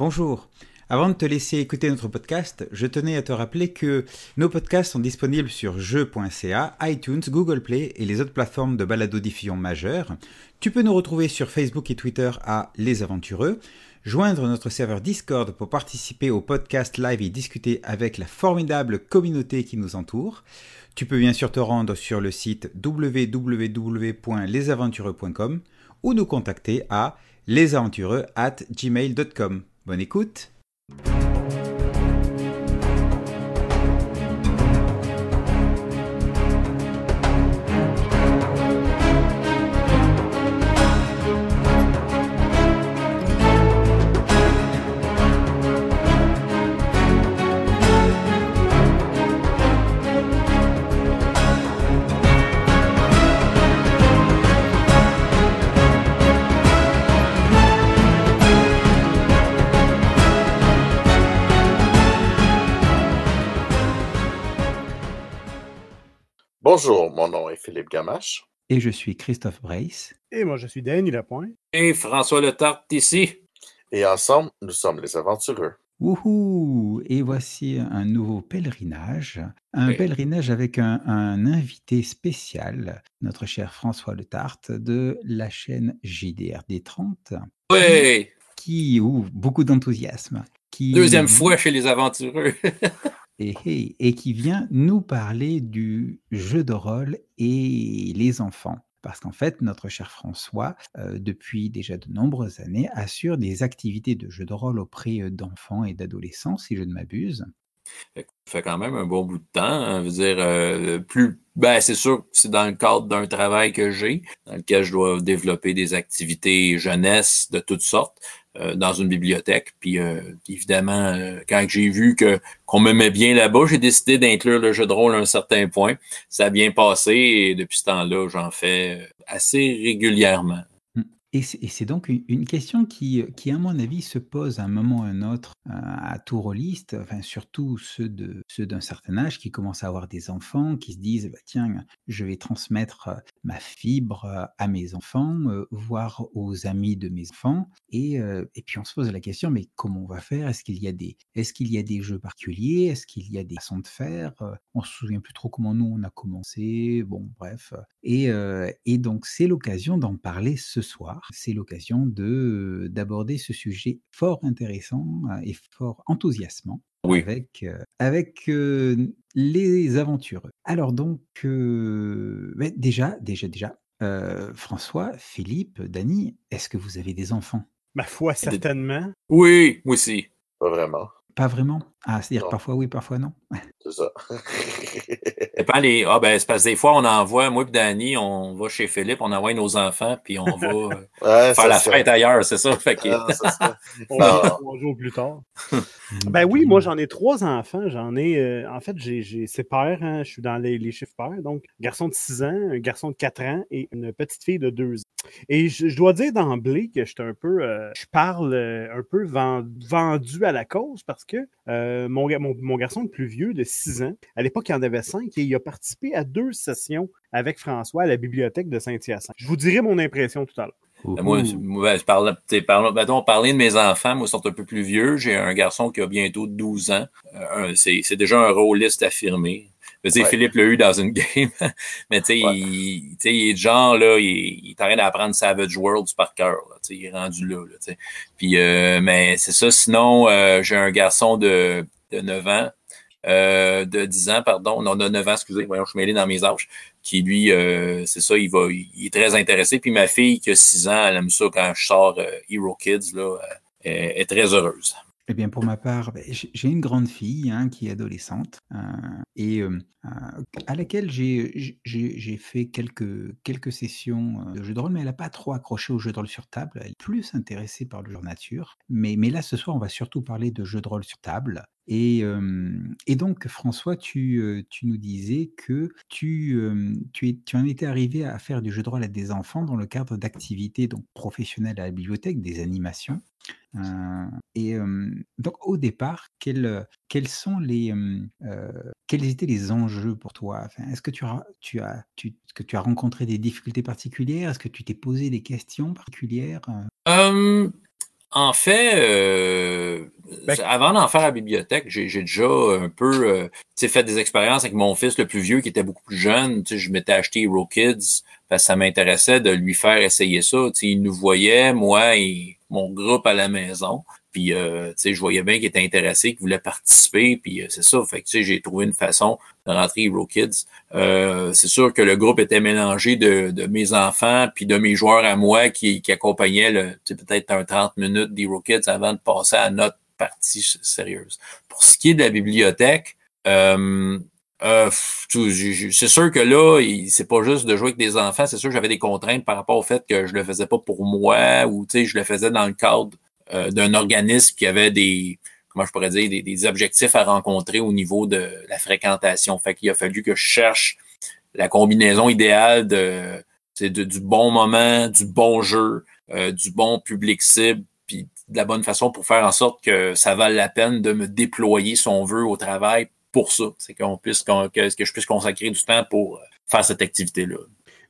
Bonjour. Avant de te laisser écouter notre podcast, je tenais à te rappeler que nos podcasts sont disponibles sur jeux.ca, iTunes, Google Play et les autres plateformes de balado-diffusion majeures. Tu peux nous retrouver sur Facebook et Twitter à Les Aventureux, joindre notre serveur Discord pour participer au podcast live et discuter avec la formidable communauté qui nous entoure. Tu peux bien sûr te rendre sur le site www.lesaventureux.com ou nous contacter à lesaventureux at gmail.com. Bonne écoute Bonjour, mon nom est Philippe Gamache. Et je suis Christophe Brace. Et moi, je suis Danny Lapointe. Et François Letarte ici. Et ensemble, nous sommes les aventureux. Wouhou! Et voici un nouveau pèlerinage. Un pèlerinage avec un, un, invité spécial, notre cher François Letarte de la chaîne JDRD 30. Oui! Qui ouvre beaucoup d'enthousiasme. Qui... Deuxième fois chez les aventureux. et, qui vient nous parler du jeu de rôle et les enfants. Parce qu'en fait, notre cher François, euh, depuis déjà de nombreuses années, assure des activités de jeu de rôle auprès euh, d'enfants et d'adolescents, si je ne m'abuse. Ça fait quand même un bon bout de temps. Hein, dire, euh, plus, ben, c'est sûr que c'est dans le cadre d'un travail que j'ai, dans lequel je dois développer des activités jeunesse de toutes sortes. Euh, dans une bibliothèque. Puis euh, évidemment, euh, quand j'ai vu que qu'on met bien là-bas, j'ai décidé d'inclure le jeu de rôle à un certain point. Ça a bien passé et depuis ce temps-là, j'en fais assez régulièrement. Et c'est donc une, question qui, qui, à mon avis, se pose à un moment ou à un autre à tout rôliste, enfin, surtout ceux de ceux d'un certain âge qui commencent à avoir des enfants, qui se disent bah, tiens, je vais transmettre ma fibre à mes enfants, voire aux amis de mes enfants, et, et puis on se pose la question mais comment on va faire? Est-ce qu'il y a des est-ce qu'il y a des jeux particuliers? Est-ce qu'il y a des façons de faire? On se souvient plus trop comment nous on a commencé. Bon, bref, et, et donc c'est l'occasion d'en parler ce soir c'est l'occasion de d'aborder ce sujet fort intéressant et fort enthousiasmant avec, avec les aventureux. Alors donc, déjà, déjà, déjà, François, Philippe, Dany, est-ce que vous avez des enfants? Ma foi, certainement. Oui, moi aussi. Pas vraiment. Pas vraiment? Ah, c'est-à-dire parfois oui, parfois non? C'est ça. pas les... Ah ben, c'est parce que des fois, on envoie, moi et Danny, on va chez Philippe, on envoie nos enfants, puis on va euh, faire la fête ailleurs, c'est ça? Fait que... Ah, on va trois jours plus tard. ben oui, moi j'en ai trois enfants. J'en ai, euh, en fait, j'ai c'est père, hein, je suis dans les, les chiffres pères. Donc, garçon de 6 ans, un garçon de 4 ans et une petite fille de 2 ans. Et je, dois dire d'emblée que je un peu, euh, je parle un peu vendu à la cause parce que mon, mon, garçon le plus vieux, de 6 ans, à l'époque, il en avait 5 et il a participé à deux sessions avec François à la bibliothèque de Saint-Hyacinthe. Je vous dirai mon impression tout à l'heure. Moi, moi je parle, parle, mettons, parler de mes enfants, moi, ils sont un peu plus vieux. J'ai un garçon qui a bientôt 12 ans. Euh, c'est déjà un rôliste affirmé. Je veux dire, Philippe l'a eu dans une game, mais tu sais, il, il, est genre, là, il, il est d'apprendre Savage Worlds par cœur, il est rendu là, là Puis, euh, mais c'est ça, sinon, euh, j'ai un garçon de, de 9 ans, euh, de 10 ans, pardon, non, de 9 ans, excusez, voyons, je suis mêlé dans mes âges, qui lui, euh, c'est ça, il va, il est très intéressé. Puis ma fille qui a 6 ans, elle aime ça quand je sors euh, Hero Kids, là, est très heureuse. Eh bien, pour ma part, ben, j'ai une grande fille hein, qui est adolescente et à laquelle j'ai fait quelques, quelques sessions de jeux de rôle, mais elle n'a pas trop accroché au jeu de rôle sur table. Elle est plus intéressée par le jeu nature. Mais, mais là, ce soir, on va surtout parler de jeux de rôle sur table. Et, donc, François, tu, nous disais que tu, en étais arrivé à faire du jeu de rôle à des enfants dans le cadre d'activités professionnelles à la bibliothèque, des animations. Euh, et donc au départ, quels, étaient les enjeux pour toi? Est-ce que tu as rencontré des difficultés particulières? Est-ce que tu t'es posé des questions particulières en fait, ben, avant d'en faire à la bibliothèque, j'ai déjà un peu euh, fait des expériences avec mon fils le plus vieux qui était beaucoup plus jeune. Je m'étais acheté Hero Kids parce que ça m'intéressait de lui faire essayer ça. il nous voyait, moi et mon groupe à la maison. Puis, euh, je voyais bien qu'il était intéressé, qu'il voulait participer. Puis, euh, c'est ça. Fait que, j'ai trouvé une façon de rentrer Hero Kids. Euh, c'est sûr que le groupe était mélangé de, de, mes enfants puis de mes joueurs à moi qui, qui accompagnaient le, peut-être un 30 minutes d'Hero Kids avant de passer à notre partie sérieuse. Pour ce qui est de la bibliothèque, euh, euh, c'est sûr que là, c'est pas juste de jouer avec des enfants. C'est sûr que j'avais des contraintes par rapport au fait que je le faisais pas pour moi ou je le faisais dans le cadre euh, d'un organisme qui avait des, comment je pourrais dire, des, objectifs à rencontrer au niveau de la fréquentation. Fait qu'il a fallu que je cherche la combinaison idéale de, du bon moment, du bon jeu, euh, du bon public cible, puis de la bonne façon pour faire en sorte que ça vale la peine de me déployer, si on veut, au travail pour ça. C'est qu'on puisse que, que je puisse consacrer du temps pour faire cette activité-là.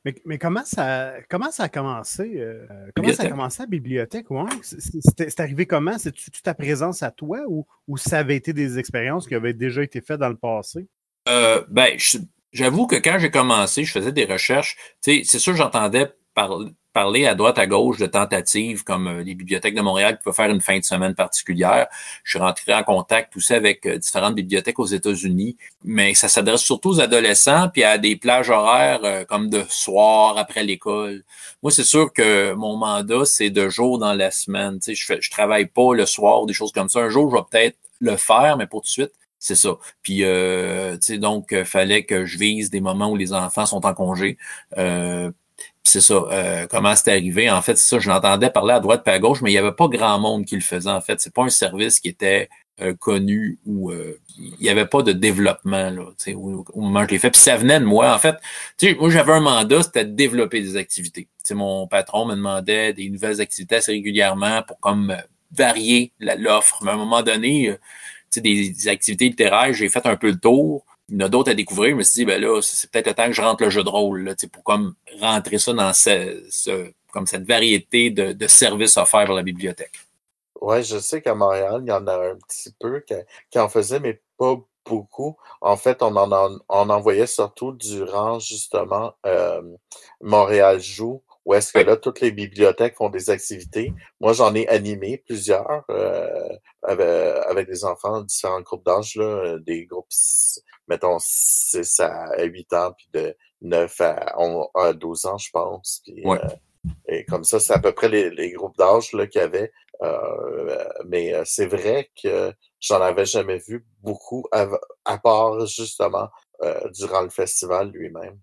Mais, mais, comment, ça, comment ça a commencé? Euh, comment ça a commencé la bibliothèque? Ouais? C'est arrivé comment? C'est-tu ta présence à toi ou, ou ça avait été des expériences qui avaient déjà été faites dans le passé? Euh, ben, j'avoue que quand j'ai commencé, je faisais des recherches. C'est sûr, j'entendais parler parler à droite, à gauche de tentatives comme euh, les bibliothèques de Montréal qui peuvent faire une fin de semaine particulière. Je suis rentré en contact aussi avec euh, différentes bibliothèques aux États-Unis, mais ça s'adresse surtout aux adolescents puis à des plages horaires euh, comme de soir après l'école. Moi, c'est sûr que mon mandat, c'est de jour dans la semaine. Tu sais, je, fais, je travaille pas le soir des choses comme ça. Un jour, je vais peut-être le faire, mais pour tout de suite, c'est ça. Puis, euh, tu sais, donc, fallait que je vise des moments où les enfants sont en congé. Euh, c'est ça, euh, comment c'est arrivé. En fait, c'est ça, je l'entendais parler à droite et à gauche, mais il n'y avait pas grand monde qui le faisait. En fait, c'est pas un service qui était euh, connu ou euh, il n'y avait pas de développement là, au, au moment où je l'ai fait. Puis ça venait de moi. En fait, moi, j'avais un mandat, c'était de développer des activités. mon patron me demandait des nouvelles activités assez régulièrement pour comme varier l'offre. Mais à un moment donné, des, des activités littéraires, j'ai fait un peu le tour il y en a d'autres à découvrir. Je me suis dit, ben là, c'est peut-être le temps que je rentre le jeu de rôle, là, pour comme rentrer ça dans comme cette variété de, services offerts par la bibliothèque. Oui, je sais qu'à Montréal, il y en a un petit peu qui, en faisait, mais pas beaucoup. En fait, on en, on en voyait surtout durant justement euh, Montréal Joue, où est-ce que là, toutes les bibliothèques font des activités? Moi, j'en ai animé plusieurs euh, avec, avec, des enfants de différents groupes d'âge, des groupes mettons, 6 à 8 ans, puis de 9 à, 12 ans, je pense. Euh, et comme ça, c'est à peu près les, groupes d'âge qu'il y avait. Euh, mais euh, c'est vrai que j'en avais jamais vu beaucoup, à part justement durant le festival lui-même.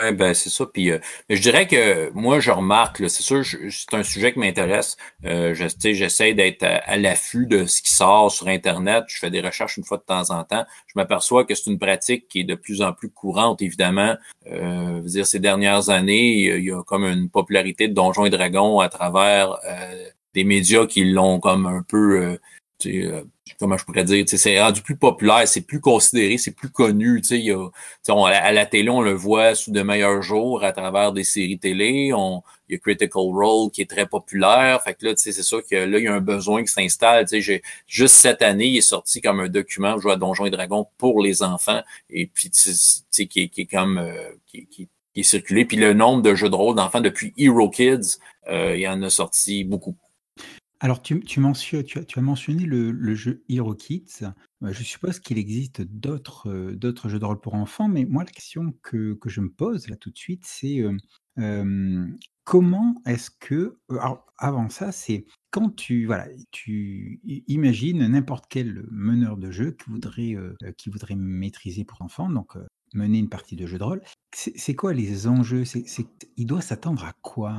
Ouais, ben c'est ça. Puis euh, je dirais que moi, je remarque, c'est sûr, c'est un sujet qui m'intéresse. Euh, J'essaie d'être à, l'affût de ce qui sort sur Internet. Je fais des recherches une fois de temps en temps. Je m'aperçois que c'est une pratique qui est de plus en plus courante, évidemment. Euh, dire, ces dernières années, il y a comme une popularité de Donjons et Dragons à travers euh, des médias qui l'ont comme un peu euh, euh, comment je pourrais dire, c'est rendu plus populaire, c'est plus considéré, c'est plus connu. Y a, à la télé, on le voit sous de meilleurs jours à travers des séries télé. On, il y a Critical Role qui est très populaire. Fait que là, c'est sûr que là, il y a un besoin qui s'installe. Juste cette année, il est sorti comme un document joué à Donjons et Dragons pour les enfants. Et puis, qui, qui est comme euh, qui, qui, est circulé. Puis le nombre de jeux de rôle d'enfants depuis Hero Kids, euh, il y en a sorti beaucoup. Alors, tu, tu, as, mentionné le, jeu Hero Kids. Euh, je suppose qu'il existe d'autres euh, d'autres jeux de rôle pour enfants, mais moi, la question que, que je me pose là tout de suite, c'est euh, comment est-ce que. alors, avant ça, c'est quand tu, voilà, tu imagines n'importe quel meneur de jeu qui voudrait, qui voudrait maîtriser pour enfants, donc mener une partie de jeu de rôle. C'est quoi les enjeux? C'est Il doit s'attendre à quoi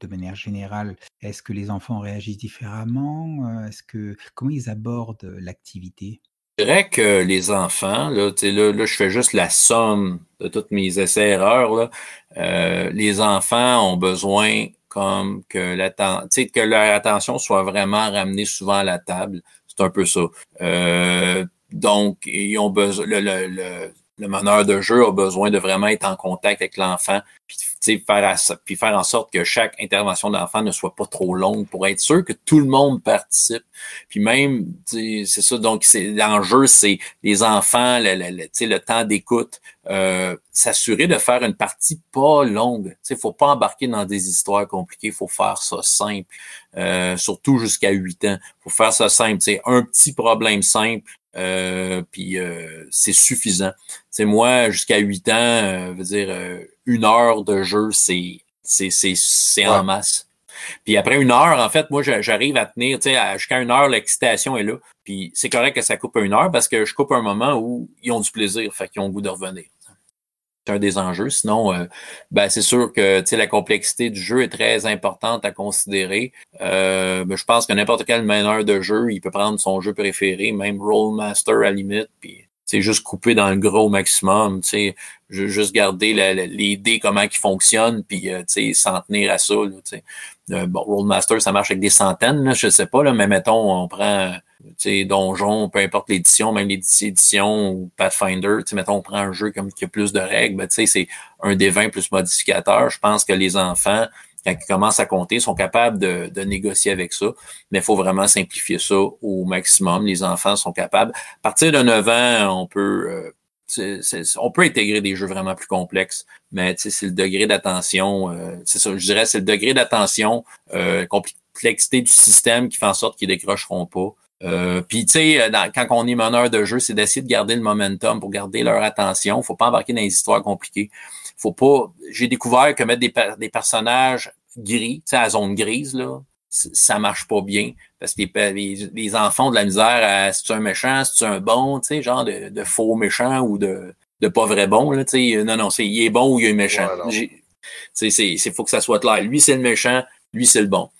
de manière générale Est-ce que les enfants réagissent différemment? Euh, Est-ce que Comment ils abordent l'activité? Je dirais que les enfants, là, là, là, je fais juste la somme de toutes mes essais-erreurs. Euh, les enfants ont besoin comme que, que leur attention soit vraiment ramenée souvent à la table. C'est un peu ça. Euh, donc, ils ont besoin. Le, le, le meneur de jeu a besoin de vraiment être en contact avec l'enfant, puis faire, faire en sorte que chaque intervention d'enfant ne soit pas trop longue pour être sûr que tout le monde participe. Puis même, c'est ça, donc l'enjeu, c'est les enfants, le, le, le temps d'écoute, euh, s'assurer de faire une partie pas longue. Il ne faut pas embarquer dans des histoires compliquées, il faut faire ça simple, euh, surtout jusqu'à 8 ans. Il faut faire ça simple. Un petit problème simple, euh, puis euh, c'est suffisant. C'est moi, jusqu'à 8 ans, euh, veut dire une heure de jeu, c'est c'est c'est en masse. Puis après une heure, en fait, moi, j'arrive à tenir, tu sais, jusqu'à une heure, l'excitation est là. Puis c'est correct que ça coupe une heure parce que je coupe un moment où ils ont du plaisir, fait qu'ils ont le goût de revenir un des enjeux. Sinon, euh, ben, c'est sûr que la complexité du jeu est très importante à considérer. Euh, ben, je pense que n'importe quel meneur de jeu, il peut prendre son jeu préféré, même Rollmaster à limite, puis c'est juste couper dans le gros maximum, tu juste garder les dés comment ils fonctionnent, puis euh, s'en tenir à ça. Là, euh, bon, Rollmaster, ça marche avec des centaines, là, je sais pas, là, mais mettons, on prend Donjon, peu importe l'édition, même l'édition ou Pathfinder, mettons, on prend un jeu comme qui a plus de règles, ben, c'est un des 20 plus modificateur. Je pense que les enfants, quand ils commencent à compter, sont capables de, de négocier avec ça. Mais il faut vraiment simplifier ça au maximum. Les enfants sont capables. À partir de 9 ans, on peut euh, on peut intégrer des jeux vraiment plus complexes, mais c'est le degré d'attention, euh, c'est ça, je dirais, c'est le degré d'attention, euh, complexité du système qui fait en sorte qu'ils décrocheront pas. Euh, Puis, tu sais, euh, quand on est meneur de jeu, c'est d'essayer de garder le momentum pour garder leur attention. Faut pas embarquer dans des histoires compliquées. Faut pas. J'ai découvert que mettre des, des personnages gris, tu sais, à zone grise, là, ça marche pas bien. Parce que les, les, enfants ont de la misère à si tu un méchant, si tu un bon, tu sais, genre de, de, faux méchant ou de, de pas vrai bon. Là, tu sais. Non, non, c'est il est bon ou il est méchant. Ouais, c'est, c'est, faut que ça soit clair. Lui, c'est le méchant, lui, c'est le bon.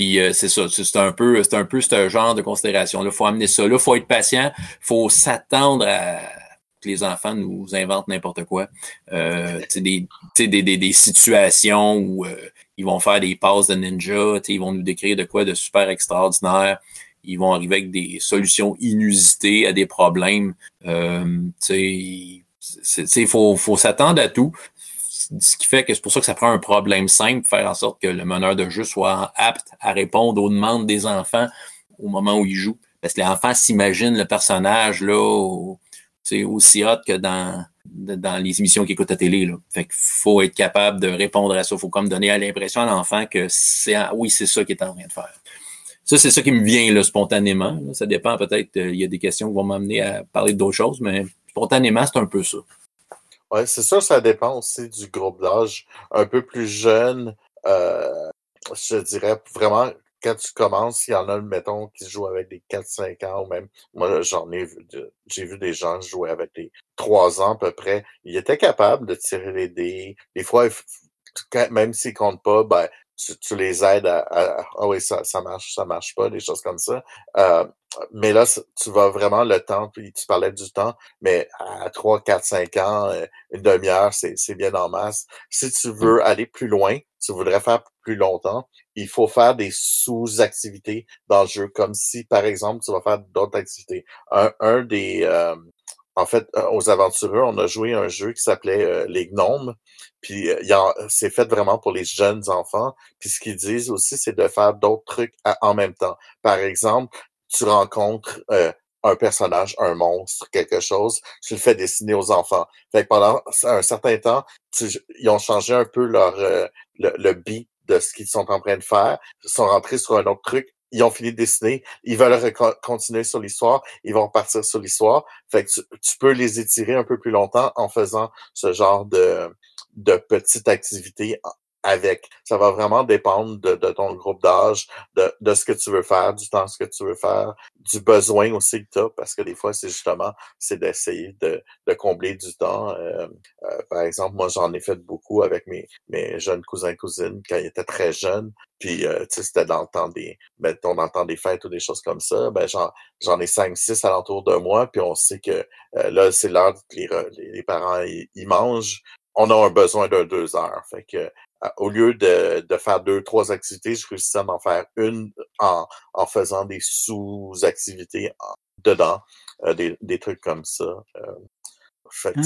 Puis euh, c'est ça, c'est un peu, c'est un peu ce genre de considération. Il faut amener ça. Là, faut être patient. faut s'attendre à que les enfants nous inventent n'importe quoi. Euh, des, des, des, des, situations où euh, ils vont faire des passes de ninja, ils vont nous décrire de quoi de super extraordinaire. Ils vont arriver avec des solutions inusitées à des problèmes. Euh, il faut, faut s'attendre à tout ce qui fait que c'est pour ça que ça prend un problème simple, faire en sorte que le meneur de jeu soit apte à répondre aux demandes des enfants au moment où ils jouent. Parce que les enfants s'imaginent le personnage là, aussi hot que dans, dans les émissions qu'ils écoutent à télé. Là. Fait qu'il faut être capable de répondre à ça. Il faut comme donner l'impression à l'enfant que c'est oui, c'est ça qu'il est en train de faire. Ça, c'est ça qui me vient là, spontanément. Ça dépend peut-être, euh, il y a des questions qui vont m'amener à parler d'autres choses, mais spontanément, c'est un peu ça. Oui, c'est sûr, ça dépend aussi du groupe d'âge. Un peu plus jeune, euh, je dirais vraiment, quand tu commences, il y en a, mettons, qui jouent avec des 4-5 ans ou même, moi, j'en ai vu, j'ai vu des gens jouer avec des 3 ans à peu près. Ils étaient capables de tirer les dés. Des fois, même s'ils comptent pas, ben, tu, les aides à, ah oui, ça, ça marche, ça marche pas, des choses comme ça. Euh, mais là, tu vas vraiment le temps, puis tu parlais du temps, mais à 3, 4, 5 ans, euh, une demi-heure, c'est, c'est bien en masse. Si tu mmh. veux aller plus loin, tu voudrais faire plus longtemps, il faut faire des sous-activités dans le jeu, comme si, par exemple, tu vas faire d'autres activités. Un, un des, euh, en fait, euh, aux aventureux, on a joué un jeu qui s'appelait euh, Les Gnomes. Puis euh, c'est fait vraiment pour les jeunes enfants. Puis ce qu'ils disent aussi, c'est de faire d'autres trucs en même temps. Par exemple, tu rencontres un personnage, un monstre, quelque chose, tu le fais dessiner aux enfants. Fait que pendant un certain temps, ils ont changé un peu leur le, le beat de ce qu'ils sont en train de faire. Ils sont rentrés sur un autre truc ils ont fini de dessiner, ils veulent continuer sur l'histoire, ils vont partir sur l'histoire. Fait que tu, peux les étirer un peu plus longtemps en faisant ce genre de, de petite activité avec. Ça va vraiment dépendre de, de ton groupe d'âge, de, de, ce que tu veux faire, du temps que tu veux faire, du besoin aussi que tu as, parce que des fois, c'est justement, c'est d'essayer de, de combler du temps. Euh, euh, par exemple, moi, j'en ai fait beaucoup avec mes, mes jeunes cousins cousines quand ils étaient très jeunes. Puis, euh, tu sais, c'était dans le temps des, mettons, dans le temps des fêtes ou des choses comme ça. Ben, j'en, j'en ai cinq, six alentour de moi, puis on sait que là, c'est l'heure que les, les, parents, ils mangent on a un besoin de deux heures. Fait que au lieu de, de, faire deux, trois activités, je réussis à en faire une en, en faisant des sous-activités dedans, euh, des, des, trucs comme ça. Euh, Ah,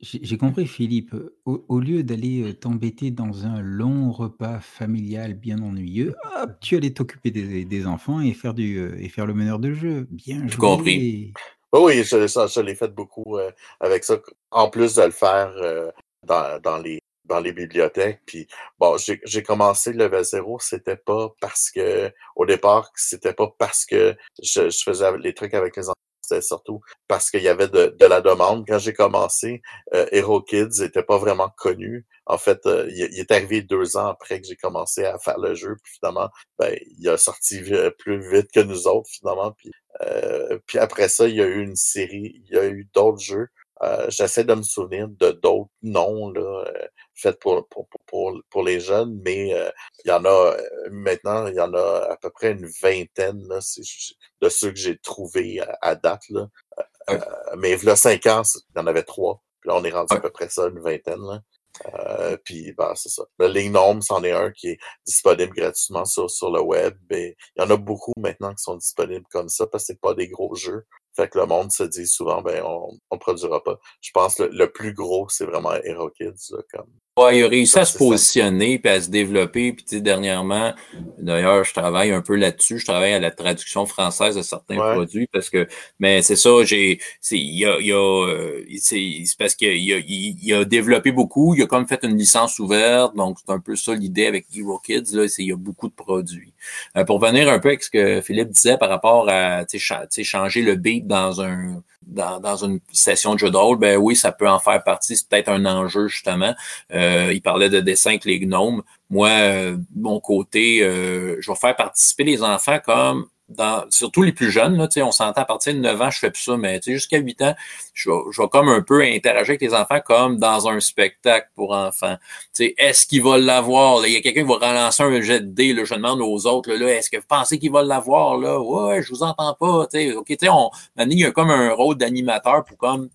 j'ai compris Philippe. Au au lieu d'aller, heu, t'embêter dans un long repas familial bien ennuyeux, hop, tu allais t'occuper des des enfants et faire du, et faire le meneur de jeu. Bien Tout compris. joué! oui, je ça je l'ai fait beaucoup, avec ça, en plus de le faire, dans dans les dans les bibliothèques. Puis bon, j'ai commencé le level 0, c'était pas parce que au départ, c'était pas parce que je faisais les trucs avec les enfants, c'était surtout parce qu'il y avait de la demande. Quand j'ai commencé, heu, Hero Kids était pas vraiment connu. En fait, heu, il est arrivé 2 ans après que j'ai commencé à faire le jeu, puis finalement, ben, il a sorti plus vite que nous autres finalement, heu, puis après ça, il y a eu une série, il y a eu d'autres jeux. Heu, j'essaie de me souvenir de d'autres noms là, heu, faits pour pour pour pour les jeunes, mais, heu, il y en a, heu, maintenant, il y en a à peu près une vingtaine là, de ceux que j'ai trouvés à à date là. Ouais. mais v'là 5 ans, c il y en avait 3, puis là, on est rendu à peu près ça, une vingtaine là. Heu, puis ben, c'est ça. Le Lignome, c'en est un qui est disponible gratuitement sur sur le web et il y en a beaucoup maintenant qui sont disponibles comme ça parce que c'est pas des gros jeux. Fait que le monde se dit souvent: «Ben, on on produira pas». Je pense le le plus gros, c'est vraiment Hero Kids là, comme Ouais, il a réussi à se positionner puis à se développer. Puis tu sais, dernièrement, d'ailleurs, je travaille un peu là-dessus. Je travaille à la traduction française de certains Ouais. produits parce que, mais c'est ça, j'ai, c'est, il y a, il y a, euh, c'est c'est parce qu'il a, il, il a développé beaucoup. Il a comme fait une licence ouverte, donc c'est un peu ça l'idée avec Hero Kids là. C'est il y a beaucoup de produits. Euh, pour venir un peu avec ce que Philippe disait par rapport à, tu sais, changer le dans un dans, dans une session de jeu de rôle, ben oui, ça peut en faire partie. C'est peut-être un enjeu justement. Euh, il parlait de dessin avec les gnomes. Moi, euh, mon côté, euh, je vais faire participer les enfants comme dans, surtout les plus jeunes, là, on s'entend à partir de 9 ans, je fais plus ça, mais jusqu'à 8 ans, je vais, comme un peu interagir avec les enfants comme dans un spectacle pour enfants. Est-ce qu'il va l'avoir? Il y a quelqu'un qui va relancer un jet de dés, je demande aux autres, là, là, est-ce que vous pensez qu'il va l'avoir? Là? Ouais, je vous entends pas. Tu sais, OK, tu sais, on, il y a comme un rôle d'animateur pour comme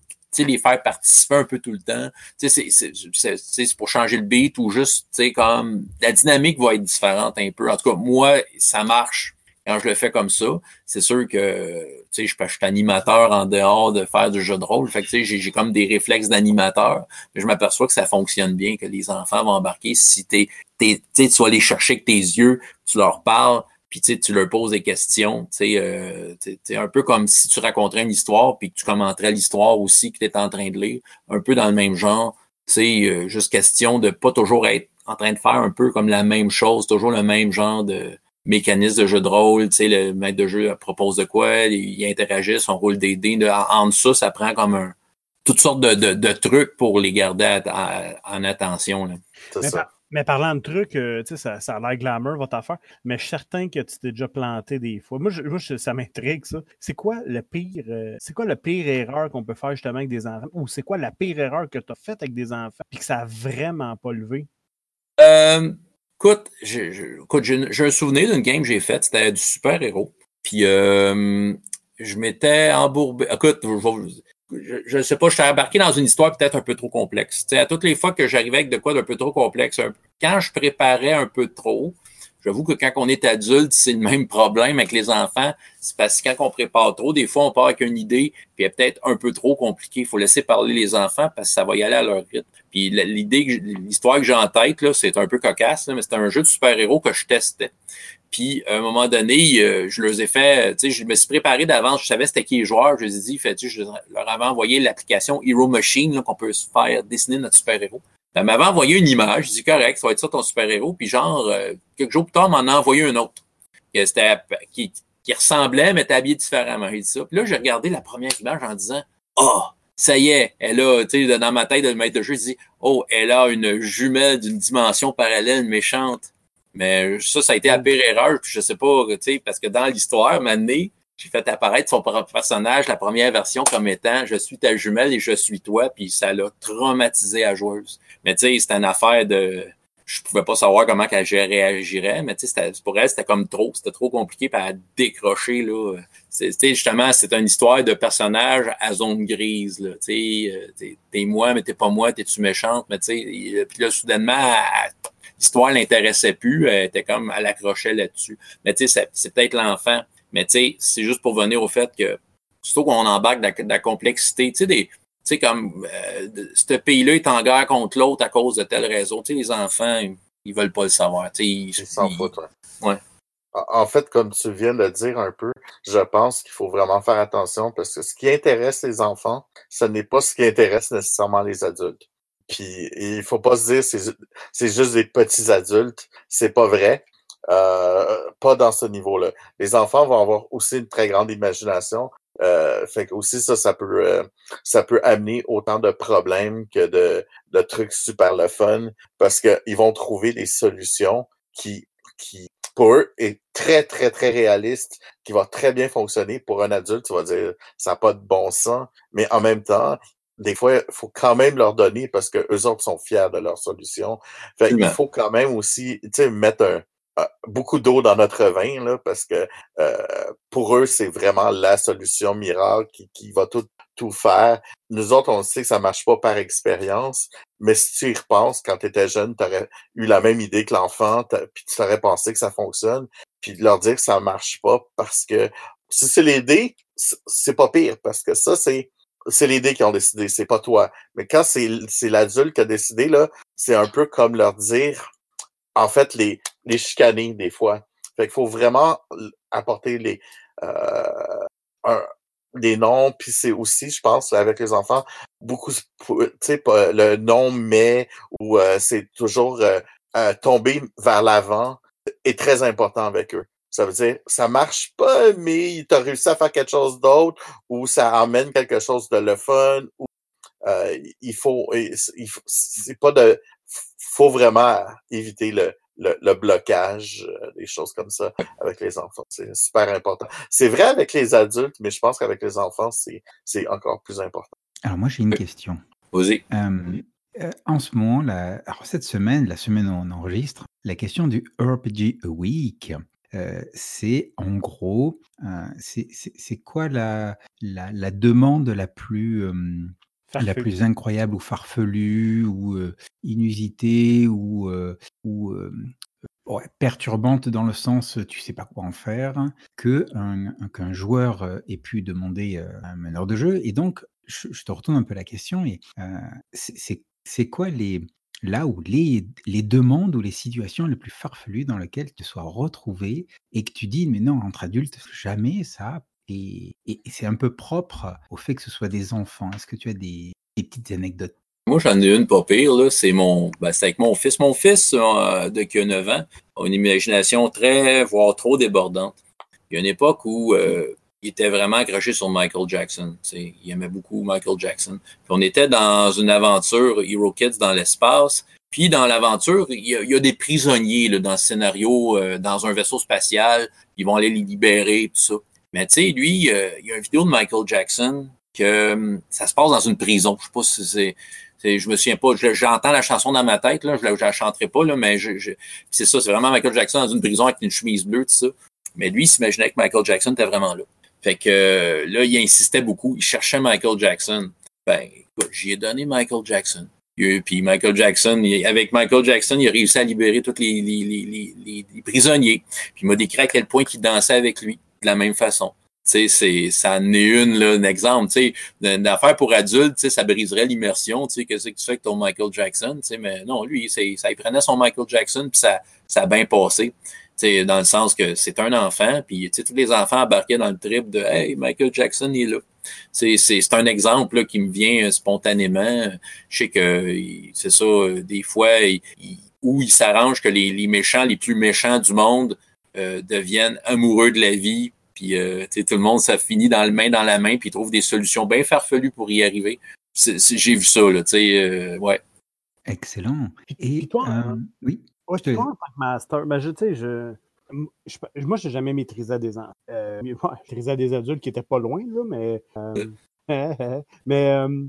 les faire participer un peu tout le temps. C'est- pour changer le beat ou juste, comme la dynamique va être différente un peu. En tout cas, moi, ça marche quand je le fais comme ça. C'est sûr que, je, je suis animateur en dehors de faire du jeu de rôle. Fait que, j'ai comme des réflexes d'animateur. Mais je m'aperçois que ça fonctionne bien, que les enfants vont embarquer. Si t'es, t'es, tu vas les chercher avec tes yeux, tu leur parles, puis tu leur poses des questions, sais, euh, un peu comme si tu raconterais une histoire, puis que tu commenterais l'histoire aussi que tu es en train de lire, un peu dans le même genre, euh, juste question de pas toujours être en train de faire un peu comme la même chose, toujours le même genre de mécanisme de jeu de rôle, tu sais, le maître de jeu propose de quoi, il interagit, on roule des dés, de, en, en dessous, ça prend comme un toutes sortes de, de, de trucs pour les garder à, à, en attention. Là. Mais, ça. par- mais parlant de trucs, euh, tu sais, ça, ça a l'air glamour, votre affaire, mais je suis certain que tu t'es déjà planté des fois. Moi, je- moi, je- ça m'intrigue, ça. C'est quoi le pire, euh, c'est quoi le pire erreur qu'on peut faire justement avec des enfants? Ou c'est quoi la pire erreur que tu as faite avec des enfants puis que ça a vraiment pas levé? Euh, écoute, j'ai j'ai- un souvenir d'une game que j'ai faite, c'était du super-héros. Puis euh, je m'étais embourbé. Écoute, je, je sais pas, je suis embarqué dans une histoire peut-être un peu trop complexe. Tu sais, à toutes les fois que j'arrivais avec de quoi d'un peu trop complexe, quand je préparais un peu trop, j'avoue que quand on est adulte, c'est le même problème avec les enfants. C'est parce que quand on prépare trop, des fois, on part avec une idée, puis elle est peut-être un peu trop compliquée. Il faut laisser parler les enfants parce que ça va y aller à leur rythme. Puis l'idée, l'histoire que j'ai en tête, là, c'est un peu cocasse, là, mais c'était un jeu de super-héros que je testais. Puis à un moment donné, euh, je leur ai fait, tu sais, je me suis préparé d'avance, je savais c'était qui les joueurs, je les ai dit, fait, tu je leur avais envoyé l'application Hero Machine, qu'on peut faire dessiner notre super-héros. Elle m'avait envoyé une image, je dis correct, ça va être ça ton super-héros, puis genre, euh, quelques jours plus tard, m'en a envoyé un autre. Que qui, qui ressemblait, mais était habillé différemment. J'ai dit ça. Puis là, j'ai regardé la première image en disant Oh, ça y est, elle a, tu sais, dans ma tête de maître de jeu, je dis Oh, elle a une jumelle d'une dimension parallèle méchante. Mais ça, ça a été la pire erreur, puis je sais pas, tu sais, parce que dans l'histoire, Mané, j'ai fait apparaître son propre personnage, la première version, comme étant je suis ta jumelle et je suis toi, puis ça l'a traumatisé la joueuse. Mais tu sais, c'était une affaire de. Je pouvais pas savoir comment qu'elle réagirait, mais tu sais, pour elle, c'était comme trop, c'était trop compliqué, à décrocher, là. Tu sais, justement, c'est une histoire de personnage à zone grise, là. Tu sais, t'es moi, mais t'es pas moi, t'es-tu méchante, mais tu sais, puis là, soudainement, l'histoire l'intéressait plus, elle était comme, elle accrochait là-dessus. Mais tu sais, c'est peut-être l'enfant. Mais tu sais, c'est juste pour venir au fait que, surtout qu'on embarque de la, de la complexité, tu sais, des, sais, comme euh, ce pays-là est en guerre contre l'autre à cause de telle raison. Tu sais, les enfants, ils, ils veulent pas le savoir. Tu sais, ils s'en foutent, ouais. ouais. En fait, comme tu viens de le dire un peu, je pense qu'il faut vraiment faire attention parce que ce qui intéresse les enfants, ce n'est pas ce qui intéresse nécessairement les adultes. Puis il faut pas se dire c'est juste des petits adultes, c'est pas vrai. Euh, pas dans ce niveau-là. Les enfants vont avoir aussi une très grande imagination. Euh, fait que aussi ça, ça peut euh, ça peut amener autant de problèmes que de, de trucs super le fun parce qu'ils vont trouver des solutions qui qui pour eux est très très très réaliste, qui va très bien fonctionner pour un adulte. Tu vas dire ça n'a pas de bon sens, mais en même temps des fois, il faut quand même leur donner parce que eux autres sont fiers de leur solution. Fait il faut quand même aussi, tu sais, mettre un, beaucoup d'eau dans notre vin, là, parce que euh, pour eux, c'est vraiment la solution miracle qui, qui va tout, tout faire. Nous autres, on sait que ça marche pas par expérience, mais si tu y repenses, quand tu étais jeune, tu aurais eu la même idée que l'enfant, puis tu aurais pensé que ça fonctionne, puis de leur dire que ça marche pas parce que si c'est l'idée, c'est pas pire, parce que ça, c'est c'est les dés qui ont décidé, c'est pas toi. Mais quand c'est, c'est l'adulte qui a décidé, là, c'est un peu comme leur dire, en fait, les, les chicaner des fois. Fait qu'il faut vraiment apporter les, euh, un, des noms, puis c'est aussi, je pense, avec les enfants, beaucoup, tu sais, le nom mais ou euh, c'est toujours euh, euh, tomber vers l'avant est très important avec eux. Ça veut dire, ça marche pas, mais tu as réussi à faire quelque chose d'autre ou ça amène quelque chose de le fun ou euh, il faut, il faut c'est pas de, faut vraiment éviter le, le, le, blocage, euh, des choses comme ça avec les enfants. C'est super important. C'est vrai avec les adultes, mais je pense qu'avec les enfants, c'est, c'est encore plus important. Alors moi, j'ai une question. Osez. Euh, euh, en ce moment, la, alors cette semaine, la semaine où on enregistre, la question du RPG Week, euh, c'est en gros, euh, c'est quoi la, la, la, demande la plus, la plus incroyable ou farfelue ou inusitée ou, ou perturbante dans le sens tu sais pas quoi en faire que qu'un joueur ait pu demander à un meneur de jeu et donc je, je te retourne un peu la question et c'est quoi les là où les, les demandes ou les situations les plus farfelues dans lesquelles tu sois retrouvé et que tu dis, mais non, entre adultes, jamais ça. Et, c'est un peu propre au fait que ce soit des enfants. Est-ce que tu as des, petites anecdotes? Moi, j'en ai une pas pire. C'est mon, ben, c'est avec mon fils. Mon fils, euh, de qui a 9 ans, a une imagination très, voire trop débordante. Il y a une époque où, euh, il était vraiment accroché sur Michael Jackson. il aimait beaucoup Michael Jackson. On était dans une aventure Hero Kids dans l'espace. Puis dans l'aventure, il y, a, des prisonniers dans le scénario, euh, dans un vaisseau spatial. Ils vont aller les libérer, tout ça. Mais tu sais, lui, euh, il y a une vidéo de Michael Jackson que hum, ça se passe dans une prison. Je sais pas si c'est je me souviens pas, j'entends la chanson dans ma tête, là, je la, la chanterai pas, là, mais je, c'est ça, c'est vraiment Michael Jackson dans une prison avec une chemise bleue, tout ça. Mais lui, il s'imaginait que Michael Jackson était vraiment là. Fait que euh, là, il insistait beaucoup. Il cherchait Michael Jackson. Ben, j'y ai donné Michael Jackson. Puis Michael Jackson, avec Michael Jackson, il a réussi à libérer tous les prisonniers. Puis il m'a décrit à quel point il dansait avec lui la même façon. Tu sais, c'est, ça en est une, là, un exemple, tu sais, une affaire pour adultes, tu sais, ça briserait l'immersion, tu sais, qu'est-ce que tu fais avec ton Michael Jackson, tu sais, mais non, lui, c'est, ça, il prenait son Michael Jackson, puis ça, ça a bien passé dans le sens que c'est un enfant, puis tous les enfants embarquaient dans le trip de Hey, Michael Jackson est là. C'est un exemple là, qui me vient euh, spontanément. Je sais que c'est ça, euh, des fois, où il s'arrange que les, les, méchants, les plus méchants du monde euh, deviennent amoureux de la vie, puis euh, tout le monde, ça finit dans le main dans la main, puis ils trouvent des solutions bien farfelues pour y arriver. J'ai vu ça, là, tu sais, euh, ouais. Excellent. Et, toi, hein? oui. Moi, je suis pas en tant que master. Ben, je, tu sais, je, je, moi, je n'ai jamais maîtrisé des enfants. Euh, maîtrisé des adultes qui étaient pas loin, là, mais. Euh, mais euh,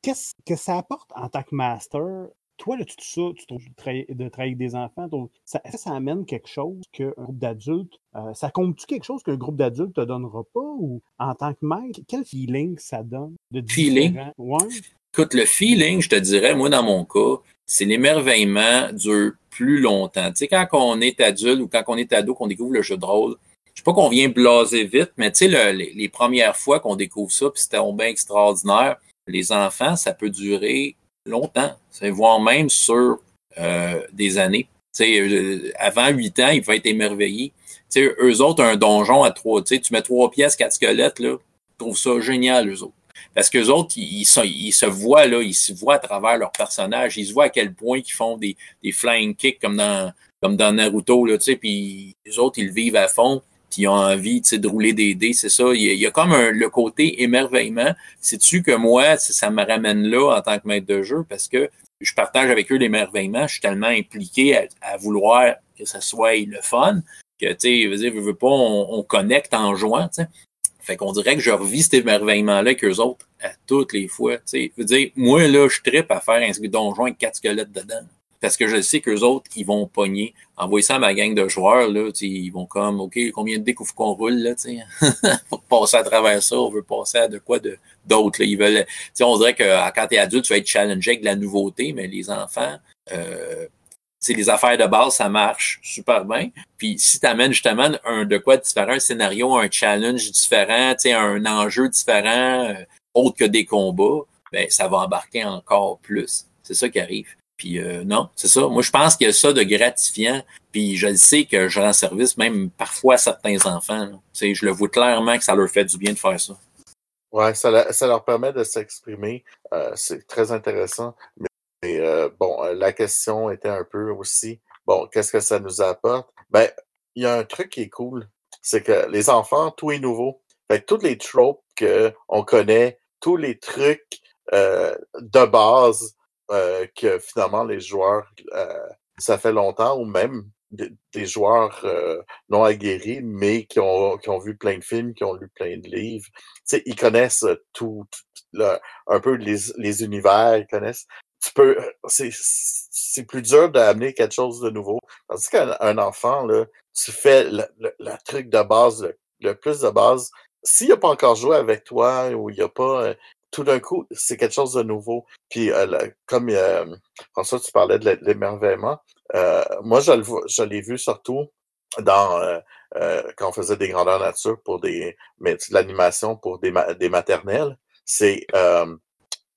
qu'est-ce que ça apporte en tant que master? Toi, là, tout ça, tu trouves de travailler, avec des enfants, donc, ça, ça amène quelque chose qu'un groupe d'adultes, euh, ça compte-tu quelque chose qu'un groupe d'adultes te donnera pas? Ou en tant que mec, quel feeling ça donne? De feeling? Ouais. Écoute, le feeling, je te dirais, moi, dans mon cas, c'est l'émerveillement dure plus longtemps. Tu sais, quand on est adulte ou quand on est ado, qu'on découvre le jeu de rôle, je sais pas qu'on vient blaser vite, mais tu sais, les, les, premières fois qu'on découvre ça, puis c'était bien extraordinaire, les enfants, ça peut durer longtemps, voire même sur euh, des années. euh, avant huit ans, ils vont être émerveillés. sais, eux autres, un donjon à trois, tu mets trois pièces, quatre squelettes, là, ils trouvent ça génial, eux autres. Parce qu'eux autres, ils, se voient là, ils se voient à travers leurs personnages, ils se voient à quel point ils font des, des flying kicks comme dans comme dans Naruto, là, puis les autres, ils vivent à fond, puis ils ont envie, de rouler des dés, c'est ça. Il y, a, comme le côté émerveillement. Sais-tu que moi, ça me ramène là en tant que maître de jeu parce que je partage avec eux l'émerveillement, je suis tellement impliqué à, vouloir que ça soit le fun que, tu sais, veux veux pas, on, connecte en jouant, tu sais. Fait qu'on dirait que je revis cet émerveillement-là avec eux autres à toutes les fois. Tu sais, veux dire, moi, là, je trippe à faire un donjon avec quatre squelettes dedans. Parce que je sais qu'eux autres, ils vont pogner. Envoyer ça à ma gang de joueurs, là, ils vont comme, OK, combien de découps qu'on roule, là, tu Pour passer à travers ça, on veut passer à de quoi de d'autres. Ils veulent. on dirait que quand tu es adulte, tu vas être challengé avec de la nouveauté, mais les enfants, euh, les affaires de base, ça marche super bien. Puis si tu justement un de quoi différent, un scénario, un challenge différent, un enjeu différent, euh, autre que des combats, ben ça va embarquer encore plus. C'est ça qui arrive. Puis euh, non, c'est ça. Moi, je pense qu'il y a ça de gratifiant. Puis je le sais que je rends service même parfois à certains enfants. Je le vois clairement que ça leur fait du bien de faire ça. Ouais, ça, leur permet de s'exprimer. Euh, c'est très intéressant. Mais euh, bon, la question était un peu aussi, bon, qu'est-ce que ça nous apporte? Ben, il y a un truc qui est cool, c'est que les enfants, tout est nouveau. Fait tous les tropes qu'on connaît, tous les trucs de base euh, que finalement les joueurs, euh, ça fait longtemps, ou même des, joueurs euh, non aguerris, mais qui ont, qui ont vu plein de films, qui ont lu plein de livres. sais, ils connaissent tout, un peu les, les, univers, ils connaissent. Tu peux, c'est plus dur d'amener quelque chose de nouveau. Tandis qu'un enfant, là, tu fais le, le, truc de base, le, plus de base. S'il n'a pas encore joué avec toi ou il n'y a pas tout d'un coup, c'est quelque chose de nouveau. Puis, euh, comme euh, François, tu parlais de l'émerveillement, euh, moi, je, l'ai vu surtout dans euh, quand on faisait des grandeurs nature pour des mais l'animation pour des, des maternelles. C'est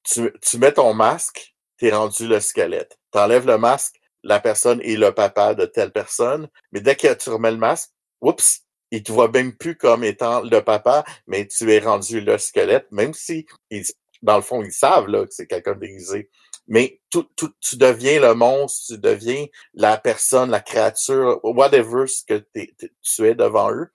tu, tu mets ton masque, t'es rendu le squelette. T'enlèves le masque, la personne est le papa de telle personne, mais dès que tu remets le masque, oups, il te voit même plus comme étant le papa, mais tu es rendu le squelette, même si, dans le fond, ils savent là, que c'est quelqu'un déguisé. Mais tout, tu deviens le monstre, tu deviens la personne, la créature, whatever ce que tu es devant eux.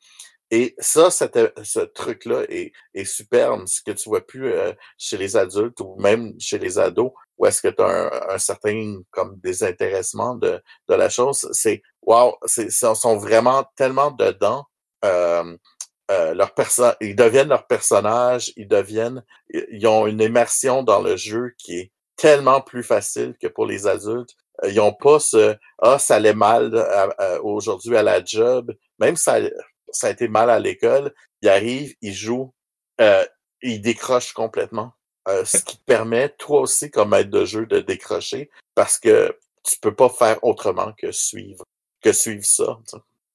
Et ça, ce truc-là est, est, superbe, ce que tu vois plus euh, chez les adultes ou même chez les ados, où est-ce que tu as un, certain comme désintéressement de, de la chose. C'est wow, ils sont vraiment tellement dedans euh, euh, leur ils deviennent leur personnage, ils deviennent, ils ont une immersion dans le jeu qui est tellement plus facile que pour les adultes. Euh, ils n'ont pas ce ah ça allait mal aujourd'hui à la job, même ça ça a été mal à l'école, ils arrivent, ils jouent, euh, ils décrochent complètement. ce qui te permet toi aussi comme maître de jeu de décrocher parce que tu peux pas faire autrement que suivre que suivre ça.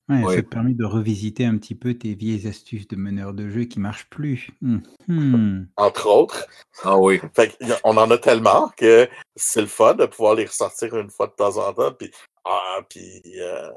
Ouais, ça te permet de revisiter un petit peu tes vieilles astuces de meneur de jeu qui marchent plus. Mmh Entre autres. Ah oui. Fait on en a tellement que c'est le fun de pouvoir les ressortir une fois de temps en temps. Puis, ah, puis euh,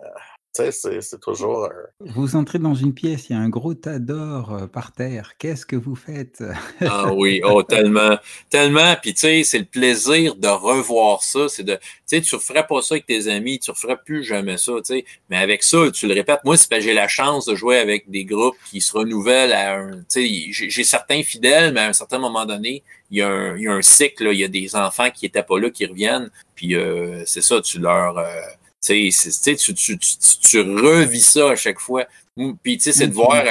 c'est toujours. Vous entrez dans une pièce, il y a un gros tas d'or euh, par terre. Qu'est-ce que vous faites? ah oui, oh, tellement, tellement. Puis, tu sais, c'est le plaisir de revoir ça. C'est de, tu sais, tu referais pas ça avec tes amis, tu referais plus jamais ça, tu sais. Mais avec ça, tu le répètes. Moi, c'est j'ai la chance de jouer avec des groupes qui se renouvellent à un, tu sais, j'ai certains fidèles, mais à un certain moment donné, il y a un, il y a un cycle, il y a des enfants qui étaient pas là, qui reviennent. Puis, euh, c'est ça, tu leur, euh, tu, tu, tu, tu, revis ça à chaque fois. Puis, tu sais, c'est de voir.